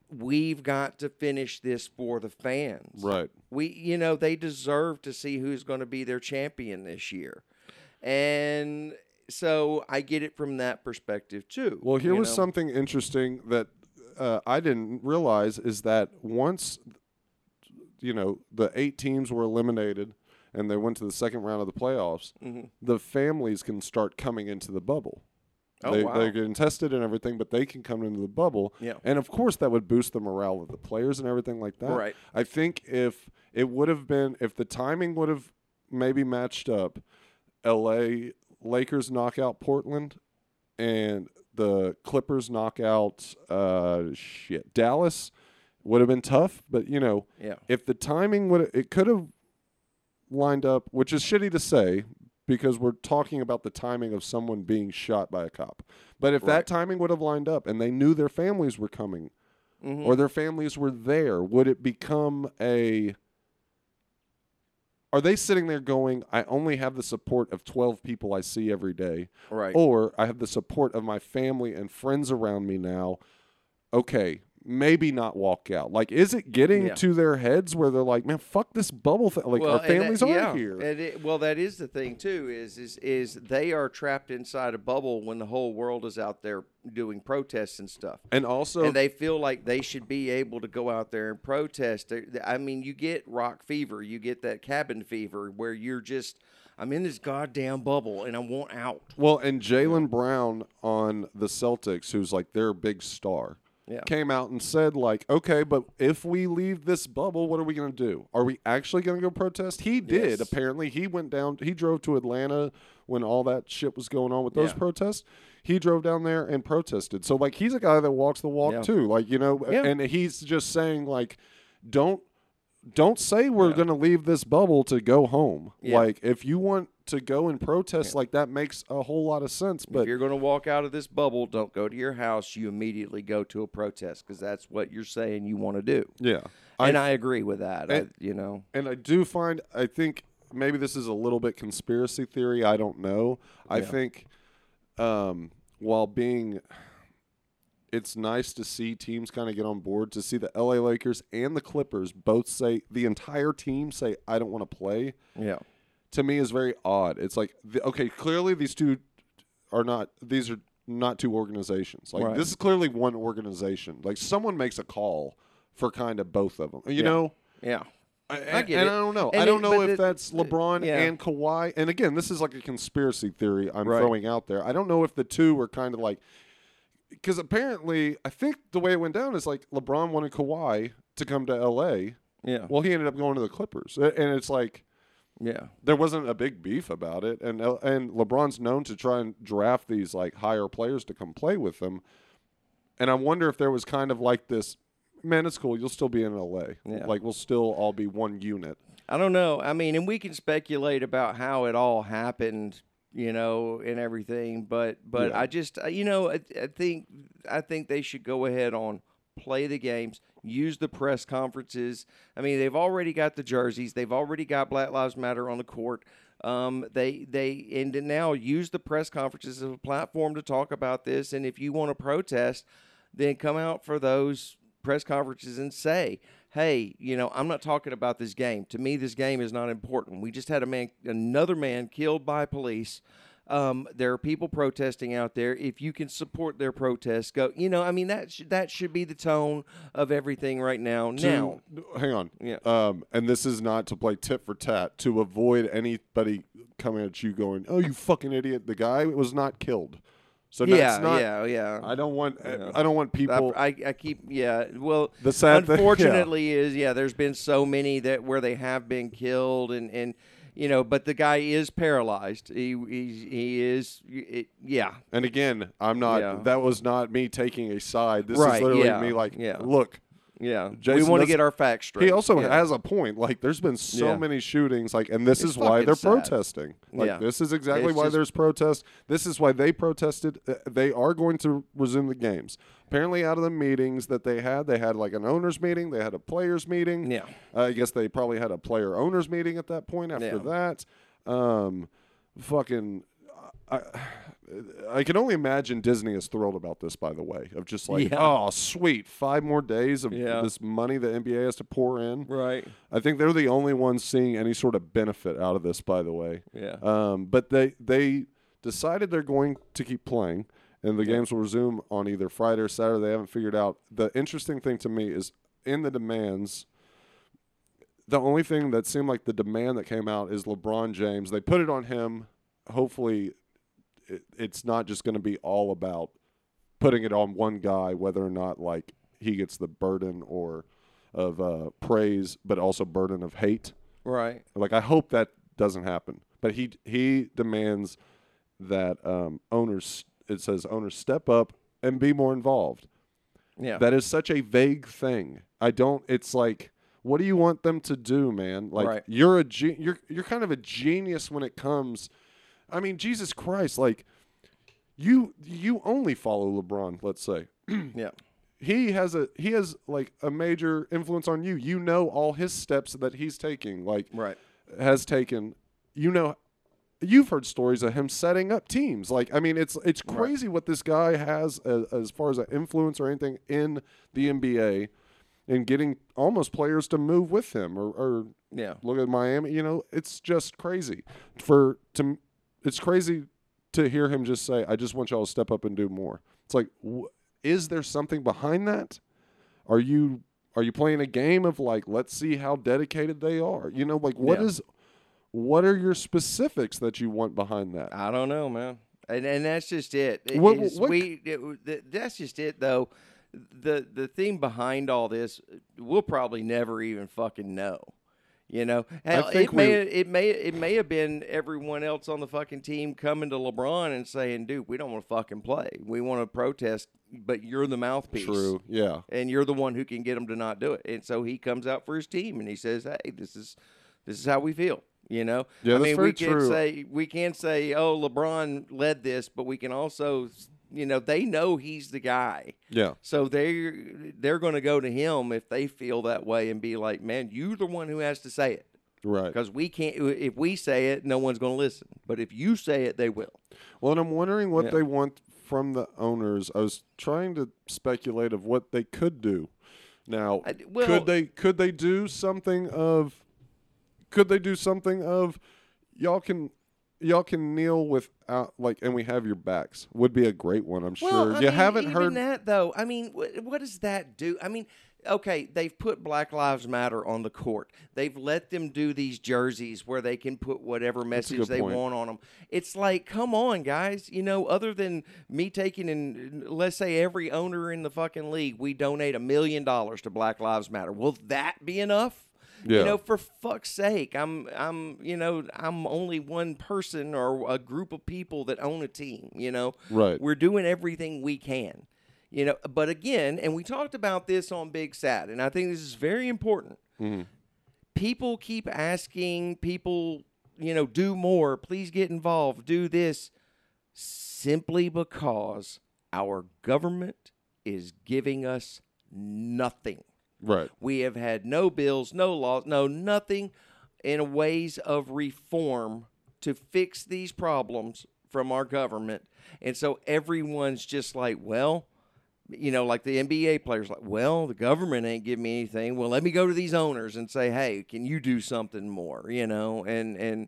We've got to finish this for the fans. Right. We, you know, they deserve to see who's going to be their champion this year. And so I get it from that perspective too. Well, here was know? something interesting that uh, I didn't realize is that once, you know, the eight teams were eliminated and they went to the second round of the playoffs, Mhm. the families can start coming into the bubble. Oh, they, wow. They're getting tested and everything, but they can come into the bubble. Yeah. And of course, that would boost the morale of the players and everything like that. Right. I think if it would have been, if the timing would have maybe matched up, L.A. Lakers knock out Portland, and the Clippers knock out uh, shit Dallas, would have been tough. But you know, Yeah. if the timing would, it could have lined up, which is shitty to say because we're talking about the timing of someone being shot by a cop. But if Right. that timing would have lined up and they knew their families were coming Mhm. or their families were there, would it become a are they sitting there going, I only have the support of 12 people I see every day, right. or I have the support of my family and friends around me now? Okay, maybe not walk out. Like, is it getting Yeah. to their heads where they're like, man, fuck this bubble thing? Like, our and that- families are yeah, here. and it- well, that is the thing too. Is is is they are trapped inside a bubble when the whole world is out there doing protests and stuff. And also, and they feel like they should be able to go out there and protest. I mean, you get rock fever, you get that cabin fever where you're just, I'm in this goddamn bubble and I want out. well, and Jaylen Brown on the Celtics, who's like their big star, Yeah. came out and said, like, okay, but if we leave this bubble, what are we going to do? Are we actually going to go protest? He did. Yes. Apparently, he went down, he drove to Atlanta when all that shit was going on with those Yeah. protests. He drove down there and protested. So, like, he's a guy that walks the walk Yeah. too. Like, you know, and he's just saying, like, don't. Don't say we're going to leave this bubble to go home. Like if you want to go and protest, like that makes a whole lot of sense. But if you're going to walk out of this bubble, don't go to your house. You immediately go to a protest because that's what you're saying you want to do. yeah, and I agree with that. and- I, you know, And I do find, I think maybe this is a little bit conspiracy theory. I don't know. I Yeah. think um, while being, it's nice to see teams kind of get on board, to see the LA Lakers and the Clippers both say, the entire team say, I don't want to play, yeah, to me is very odd. It's like, the, okay, clearly these two are not, these are not two organizations. Like, Right. this is clearly one organization. Like, someone makes a call for kind of both of them. You Yeah. know? yeah. I, I get and it. I don't know. And I don't it- know if it- that's LeBron yeah. and Kawhi. And again, this is like a conspiracy theory I'm Right. throwing out there. I don't know if the two were kind of like because apparently I think the way it went down is like LeBron wanted Kawhi to come to LA. Yeah. Well, he ended up going to the Clippers, and it's like yeah. there wasn't a big beef about it. And and LeBron's known to try and draft these like higher players to come play with him. And I wonder if there was kind of like this. Man, it's cool. You'll still be in LA. Yeah. Like we'll still all be one unit. I don't know. I mean, and we can speculate about how it all happened, you know, and everything, but but Yeah. I just uh, you know, I, I think I think they should go ahead on play the games, use the press conferences. I mean, they've already got the jerseys, they've already got Black Lives Matter on the court. Um, they they and now use the press conferences as a platform to talk about this. And if you want to protest, then come out for those press conferences and say, "Hey, you know, I'm not talking about this game. To me, this game is not important. We just had a man, another man, killed by police." Um, there are people protesting out there. If you can support their protests, go. You know, I mean that sh- that should be the tone of everything right now. to- now, hang on. Yeah. Um, and this is not to play tit for tat to avoid anybody coming at you going, "Oh, you fucking idiot!" The guy was not killed, so yeah, that's not. yeah, yeah. I don't want. Yeah. I don't want people. I, I keep yeah. Well, The sad thing- yeah. unfortunately is yeah. There's been so many that where they have been killed and and you know, but the guy is paralyzed. He he, he is it, yeah. and again, I'm not. Yeah. That was not me taking a side. This Right, is literally yeah, me like, yeah. look. Yeah, we want to get our facts straight. He also yeah. has a point. Like, there's been so Yeah. many shootings. Like, and this It's is why they're sad. protesting. Like, Yeah. this is exactly It's why just- there's protest. This is why they protested. Uh, They are going to resume the games. Apparently, out of the meetings that they had, they had like an owners meeting. They had a players meeting. Yeah. Uh, I guess they probably had a player owners meeting at that point. After Yeah. that, um, fucking. I, I can only imagine Disney is thrilled about this. By the way, of just like, Yeah. oh, sweet, five more days of Yeah. this money the NBA has to pour in. right. I think they're the only ones seeing any sort of benefit out of this. By the way, Yeah. um, but they they decided they're going to keep playing, and the games will resume on either Friday or Saturday. They haven't figured out. The interesting thing to me is in the demands. The only thing that seemed like the demand that came out is LeBron James. They put it on him. Hopefully, it, it's not just going to be all about putting it on one guy, whether or not like he gets the burden or of uh, praise, but also burden of hate. Right. Like I hope that doesn't happen, but he he demands that um, owners. It says owners step up and be more involved. Yeah. That is such a vague thing. I don't. It's like, what do you want them to do, man? Like Right. you're a ge- you're you're kind of a genius when it comes. I mean, Jesus Christ, like you you only follow LeBron. Let's say yeah. he has a he has like a major influence on you. You know all his steps that he's taking, like Right. has taken. You know, you've heard stories of him setting up teams. Like, I mean, it's it's Right. crazy what this guy has as, as far as an influence or anything in the NBA, and getting almost players to move with him or, or Yeah. look at Miami. You know, it's just crazy for to. It's crazy to hear him just say, "I just want y'all to step up and do more." It's like, wh- is there something behind that? Are you are you playing a game of like, let's see how dedicated they are? You know, like what Yeah. is what are your specifics that you want behind that? I don't know, man. And and that's just it. It What- what- we it- that's just it though. The the thing behind all this, we'll probably never even fucking know. You know, Hell, it may we- it may it may have been everyone else on the fucking team coming to LeBron and saying, "Dude, we don't want to fucking play. We want to protest, but you're the mouthpiece." True. Yeah. and you're the one who can get them to not do it. And so he comes out for his team and he says, "Hey, this is this is how we feel." You know, Yeah, I that's mean, we can true. say we can say, "Oh, LeBron led this," but we can also, you know, they know he's the guy, Yeah. so they they're going to go to him if they feel that way and be like, "Man, you're the one who has to say it." Right. Because we can't. If we say it, no one's going to listen. But if you say it, they will. Well, and I'm wondering what Yeah. they want from the owners. I was trying to speculate of what they could do. Now, I- well- could they could they do something of could they do something of y'all can y'all can kneel without like and we have your backs would be a great one. I'm Well, sure I you mean, haven't heard that though. I mean, what, what does that do? I mean, okay, they've put Black Lives Matter on the court. They've let them do these jerseys where they can put whatever message they point. want on them. It's like, come on, guys. You know, other than me taking in, let's say every owner in the fucking league, we donate a million dollars to Black Lives Matter. Will that be enough? Yeah. You know, for fuck's sake, I'm, I'm, you know, I'm only one person or a group of people that own a team. You know, Right. We're doing everything we can. You know, but again, and we talked about this on Big Sat, and I think this is very important. Mm-hmm. People keep asking people, you know, do more. Please get involved. Do this, simply because our government is giving us nothing. Right. We have had no bills, no laws, no nothing in ways of reform to fix these problems from our government. And so everyone's just like, well, you know, like the NBA players, like, well, the government ain't giving me anything. Well, let me go to these owners and say, hey, can you do something more? You know, and and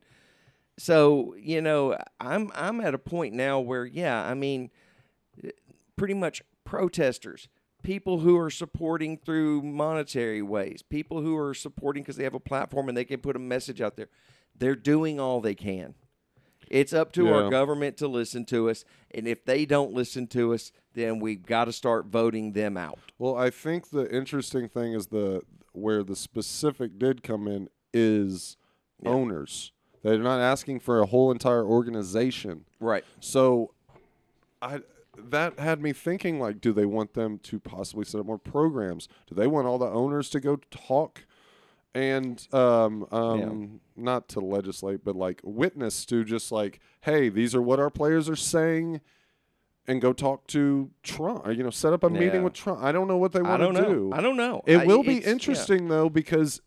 so you know, I'm I'm at a point now where, yeah, I mean, pretty much protesters, people who are supporting through monetary ways, people who are supporting because they have a platform and they can put a message out there. They're doing all they can. It's up to Yeah. our government to listen to us, and if they don't listen to us, then we've got to start voting them out. Well, I think the interesting thing is the where the specific did come in is Yeah. owners. They're not asking for a whole entire organization. Right. So I that had me thinking like do they want them to possibly set up more programs? Do they want all the owners to go talk and um um not to legislate but like witness to just like hey, these are what our players are saying and go talk to Trump or you know set up a Yeah. meeting with Trump. I don't know what they want to do. I don't know. It I- will be it's- yeah. interesting though because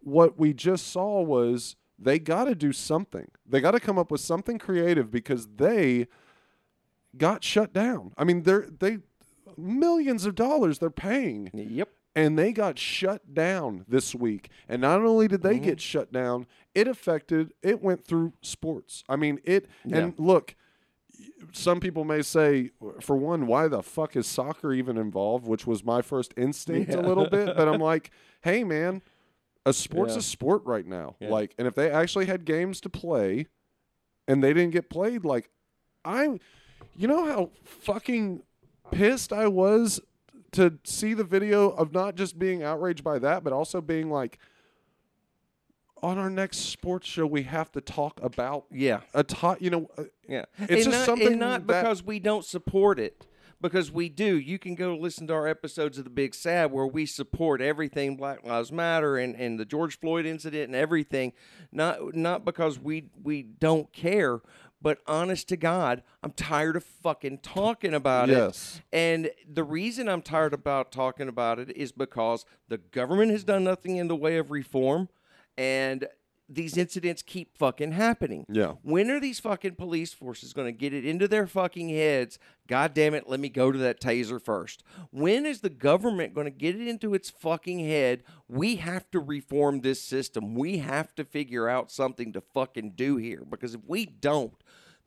what we just saw was they got to do something. They got to come up with something creative because they got shut down. I mean, they're they millions of dollars they're paying Yep. and they got shut down this week. And not only did they Mm-hmm. get shut down, it affected it went through sports. I mean, it Yeah. and look, some people may say for one, why the fuck is soccer even involved, which was my first instinct a little bit, but I'm like, "Hey man, a sport's Yeah. a sport right now." Yeah. Like, and if they actually had games to play and they didn't get played like I, you know how fucking pissed I was to see the video of not just being outraged by that, but also being like, on our next sports show, we have to talk about Yeah. a top. You know, uh, Yeah, It's and just not, something and not because we don't support it, because we do. You can go listen to our episodes of the Big Sad where we support everything Black Lives Matter and, and the George Floyd incident and everything. Not not because we we don't care, but honest to God, I'm tired of fucking talking about Yes. it. And the reason I'm tired about talking about it is because the government has done nothing in the way of reform, and these incidents keep fucking happening. Yeah. When are these fucking police forces going to get it into their fucking heads? God damn it, let me go to that taser first. When is the government going to get it into its fucking head? We have to reform this system. We have to figure out something to fucking do here because if we don't,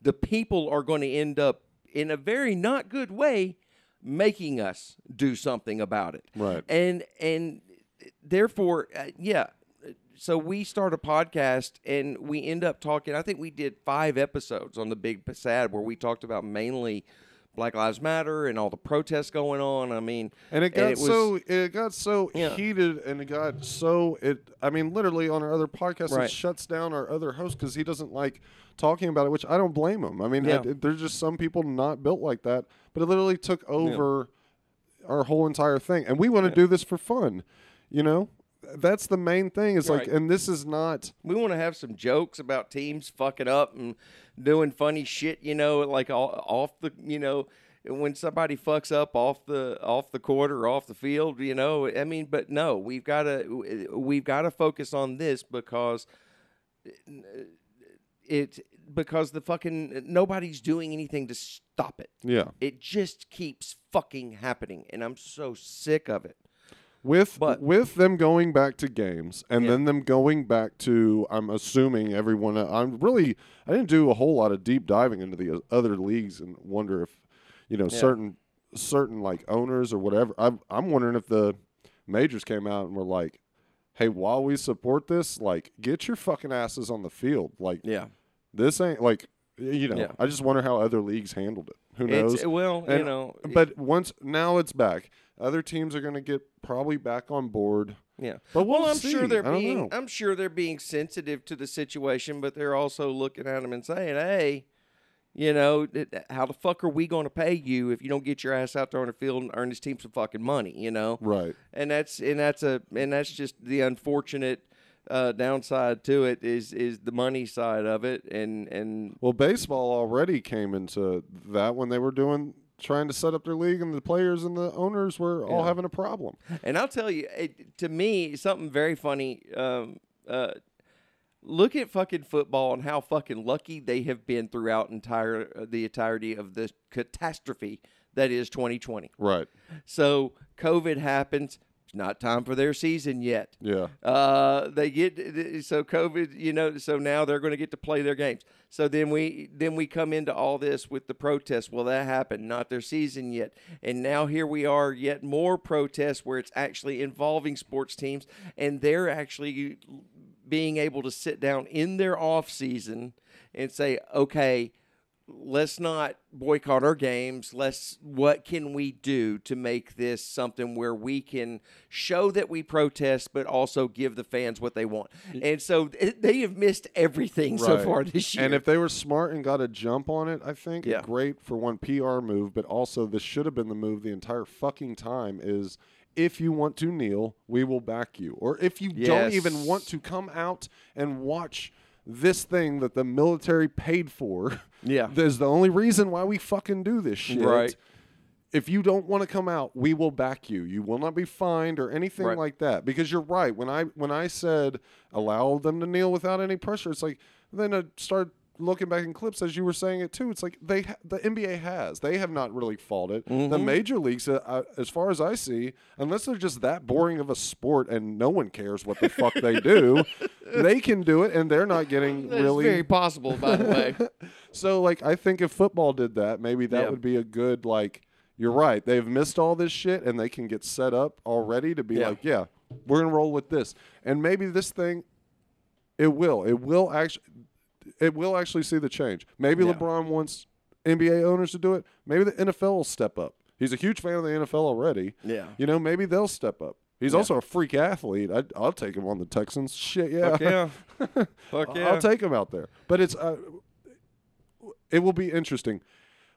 the people are going to end up in a very not good way making us do something about it. Right. And and therefore, uh, yeah. So we start a podcast and we end up talking. I think we did five episodes on the Big Sad where we talked about mainly Black Lives Matter and all the protests going on. I mean, and it got was- so it got so Yeah. heated, and it got so it. I mean, literally on our other podcast, Right. it shuts down our other host because he doesn't like talking about it. Which I don't blame him. I mean, Yeah. it- there's just some people not built like that. But it literally took over our whole entire thing, and we want to do this for fun. You know, that's the main thing. Is like, Right. and this is not. we want to have some jokes about teams fucking up and doing funny shit, you know, like all, off the, you know, when somebody fucks up off the off the court or off the field, you know. I mean, but no, we've got to we've got to focus on this because it because the fucking nobody's doing anything to stop it. Yeah. It just keeps fucking happening, and I'm so sick of it. With But- with them going back to games and Yeah. then them going back to I'm assuming everyone I'm really I didn't do a whole lot of deep diving into the other leagues and wonder if you know certain certain like owners or whatever. I'm I'm wondering if the majors came out and were like hey while we support this like get your fucking asses on the field. Like Yeah, this ain't like you know Yeah. I just wonder how other leagues handled it who knows it's well, you know, but once now it's back other teams are going to get probably back on board Yeah. But we'll well, I'm see. sure they're being know. I'm sure they're being sensitive to the situation, but they're also looking at them and saying, "Hey, you know, how the fuck are we going to pay you if you don't get your ass out there on the field and earn this team some fucking money?" You know, Right. and that's and that's a and that's just the unfortunate uh, downside to it is is the money side of it, and and Well, baseball already came into that when they were doing trying to set up their league, and the players and the owners were all Yeah. having a problem. And I'll tell you, it, to me, something very funny. Um, uh, look at fucking football and how fucking lucky they have been throughout entire uh, the entirety of the catastrophe that is 2020. Right. So COVID happens. It's not time for their season yet. Yeah. Uh, they get so COVID, you know. So now they're going to get to play their games. So then we then we come into all this with the protests. Well, that happened, not their season yet, and now here we are, yet more protests where it's actually involving sports teams, and they're actually being able to sit down in their off season and say, okay, let's not boycott our games. Let's what can we do to make this something where we can show that we protest, but also give the fans what they want. And so th- they have missed everything so far this year. And if they were smart and got a jump on it, I think Yeah. great for one PR move, but also this should have been the move the entire fucking time is if you want to kneel, we will back you. Or if you don't even want to come out and watch this thing that the military paid for. Yeah. There's the only reason why we fucking do this shit. Right. If you don't want to come out, we will back you. You will not be fined or anything Right. like that. Because you're right. When I when I said allow them to kneel without any pressure, it's like then I started looking back in clips as you were saying it too. It's like they ha- the NBA has they have not really fought it. Mm-hmm. The major leagues, uh, uh, as far as I see, unless they're just that boring of a sport and no one cares what the fuck they do, they can do it and they're not getting That's really very possible, by the way. so like I think if football did that, maybe that Yeah. would be a good like you're right. They've missed all this shit and they can get set up already to be Yeah. like, yeah, we're going to roll with this. And maybe this thing it will. It will actually it will actually see the change. Maybe Yeah. LeBron wants NBA owners to do it. Maybe the NFL will step up. He's a huge fan of the NFL already. Yeah. You know, maybe they'll step up. He's Yeah. also a freak athlete. I'd, I'll take him on the Texans. Shit, yeah. Fuck yeah. Fuck yeah. I'll take him out there. But it's uh, it will be interesting.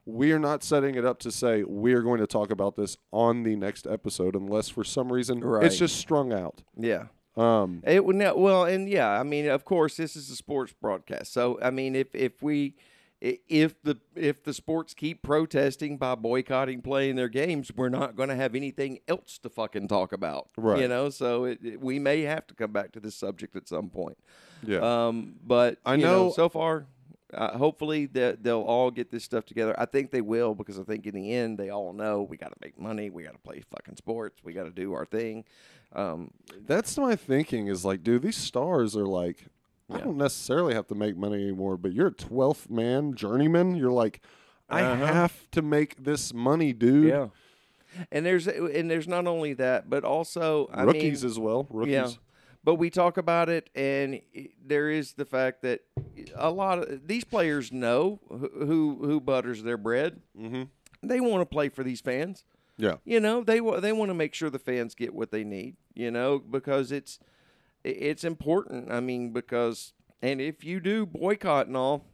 We are not setting it up to say we are going to talk about this on the next episode unless for some reason Right. it's just strung out. yeah. Um, It would not, well, and yeah, I mean, of course, this is a sports broadcast. So, I mean, if if we if the if the sports keep protesting by boycotting playing their games, we're not going to have anything else to fucking talk about, Right. You know, so it, it- we may have to come back to this subject at some point. yeah. Um, but I you know- so far. Uh, hopefully that they'll all get this stuff together. I think they will because I think in the end they all know we got to make money, we got to play fucking sports, we got to do our thing. Um, That's my thinking is like, dude, these stars are like, I don't necessarily have to make money anymore, but you're a 12th man journeyman. You're like, I Uh-huh. have to make this money, dude. Yeah. And there's and there's not only that, but also I Rookies mean, as well. Rookies. yeah. But we talk about it, and there is the fact that a lot of these players know who who, butters their bread. Mm-hmm. They want to play for these fans. Yeah. You know, they they want to make sure the fans get what they need. You know, because it's it's important. I mean, because and if you do boycott and all,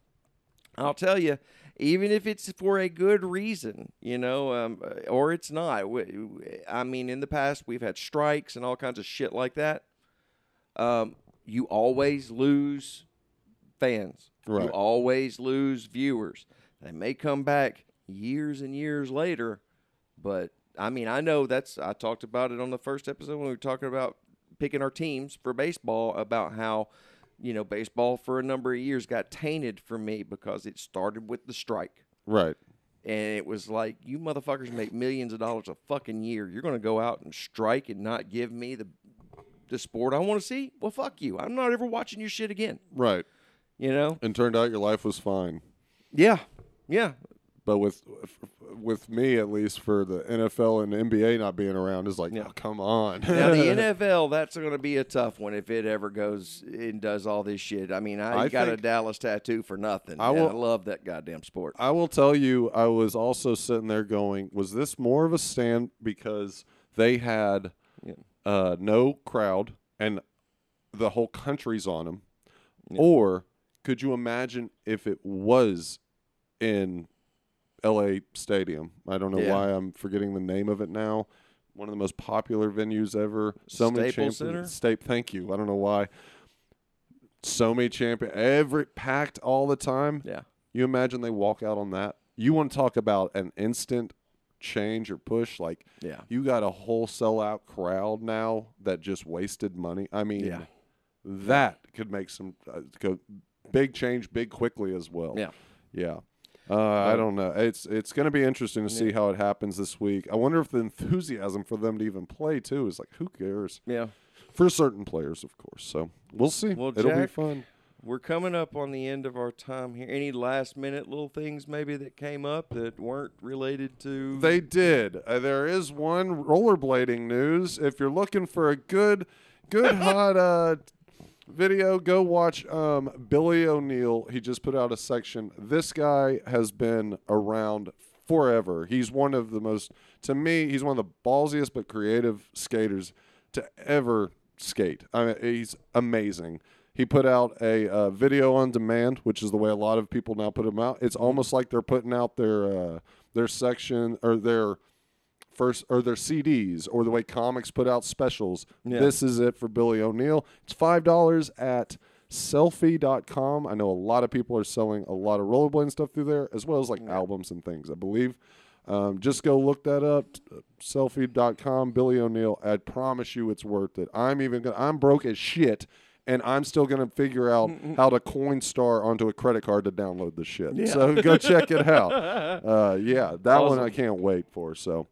I'll tell you, even if it's for a good reason, you know, um, or it's not. I mean, in the past we've had strikes and all kinds of shit like that. Um, you always lose fans. Right. You always lose viewers. They may come back years and years later, but I mean, I know that's. I talked about it on the first episode when we were talking about picking our teams for baseball about how you know baseball for a number of years got tainted for me because it started with the strike Right. and it was like you motherfuckers make millions of dollars a fucking year you're going to go out and strike and not give me the the sport i want to see well fuck you i'm not ever watching your shit again Right. you know And turned out your life was fine. yeah yeah But with with me at least for the NFL and NBA not being around is like, Yeah. oh, come on. now the nfl that's going to be a tough one if it ever goes and does all this shit i mean i, I got a dallas tattoo for nothing I will- I love that goddamn sport I will tell you, I was also sitting there going, was this more of a stand because they had Yeah. Uh, no crowd and the whole country's on them? Yeah. Or could you imagine if it was in LA Stadium? I don't know Yeah. why I'm forgetting the name of it now. One of the most popular venues ever. So many Staples champions. Center? Stape, thank you. I don't know why. So many champion, every packed all the time. yeah You imagine they walk out on that? You want to talk about an instant change or push? Like, yeah you got a whole sellout crowd now that just wasted money. I mean, Yeah. that could make some uh, go big change big quickly as well. Yeah. yeah. Uh, I don't know. It's it's going to be interesting to see how it happens this week. I wonder if the enthusiasm for them to even play too is like, who cares? yeah For certain players, of course. So we'll see. Well, It'll be Jack, fun. We're coming up on the end of our time here. Any last minute little things maybe that came up that weren't related to They did. Uh, there is one rollerblading news. If you're looking for a good, good hot uh, video, go watch um, Billy O'Neill. He just put out a section. This guy has been around forever. He's one of the most, to me, he's one of the ballsiest but creative skaters to ever skate. I mean, he's amazing. He put out a uh, video on demand, which is the way a lot of people now put them out. It's almost like they're putting out their uh, their section or their first or their CDs or the way comics put out specials. Yeah. This is it for Billy O'Neill. It's five dollars at sellfy.com. I know a lot of people are selling a lot of rollerblading stuff through there, as well as like albums and things, I believe. Um, just go look that up. Sellfy.com, Billy O'Neill. I promise you it's worth it. I'm even gonna I'm broke as shit. And I'm still gonna figure out how to Coinstar onto a credit card to download the shit. So go check it out. Uh, yeah, that one I can't wait for. So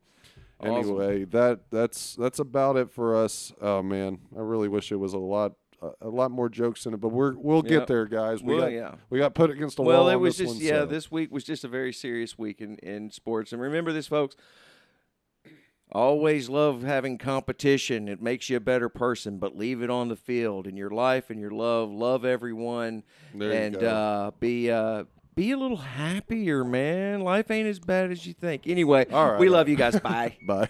Awesome. anyway, that that's that's about it for us. Oh man, I really wish it was a lot a, lot more jokes in it, but we're we'll get Yep. there, guys. We Well, got yeah. we got put against the Well, wall. Well, it was just one, yeah. so. This week was just a very serious week in in sports, and remember this, folks. Always love having competition. It makes you a better person, but leave it on the field in your life and your love. Love everyone, There and uh, be uh, be a little happier, man. Life ain't as bad as you think. Anyway, All right. we love you guys. Bye. Bye.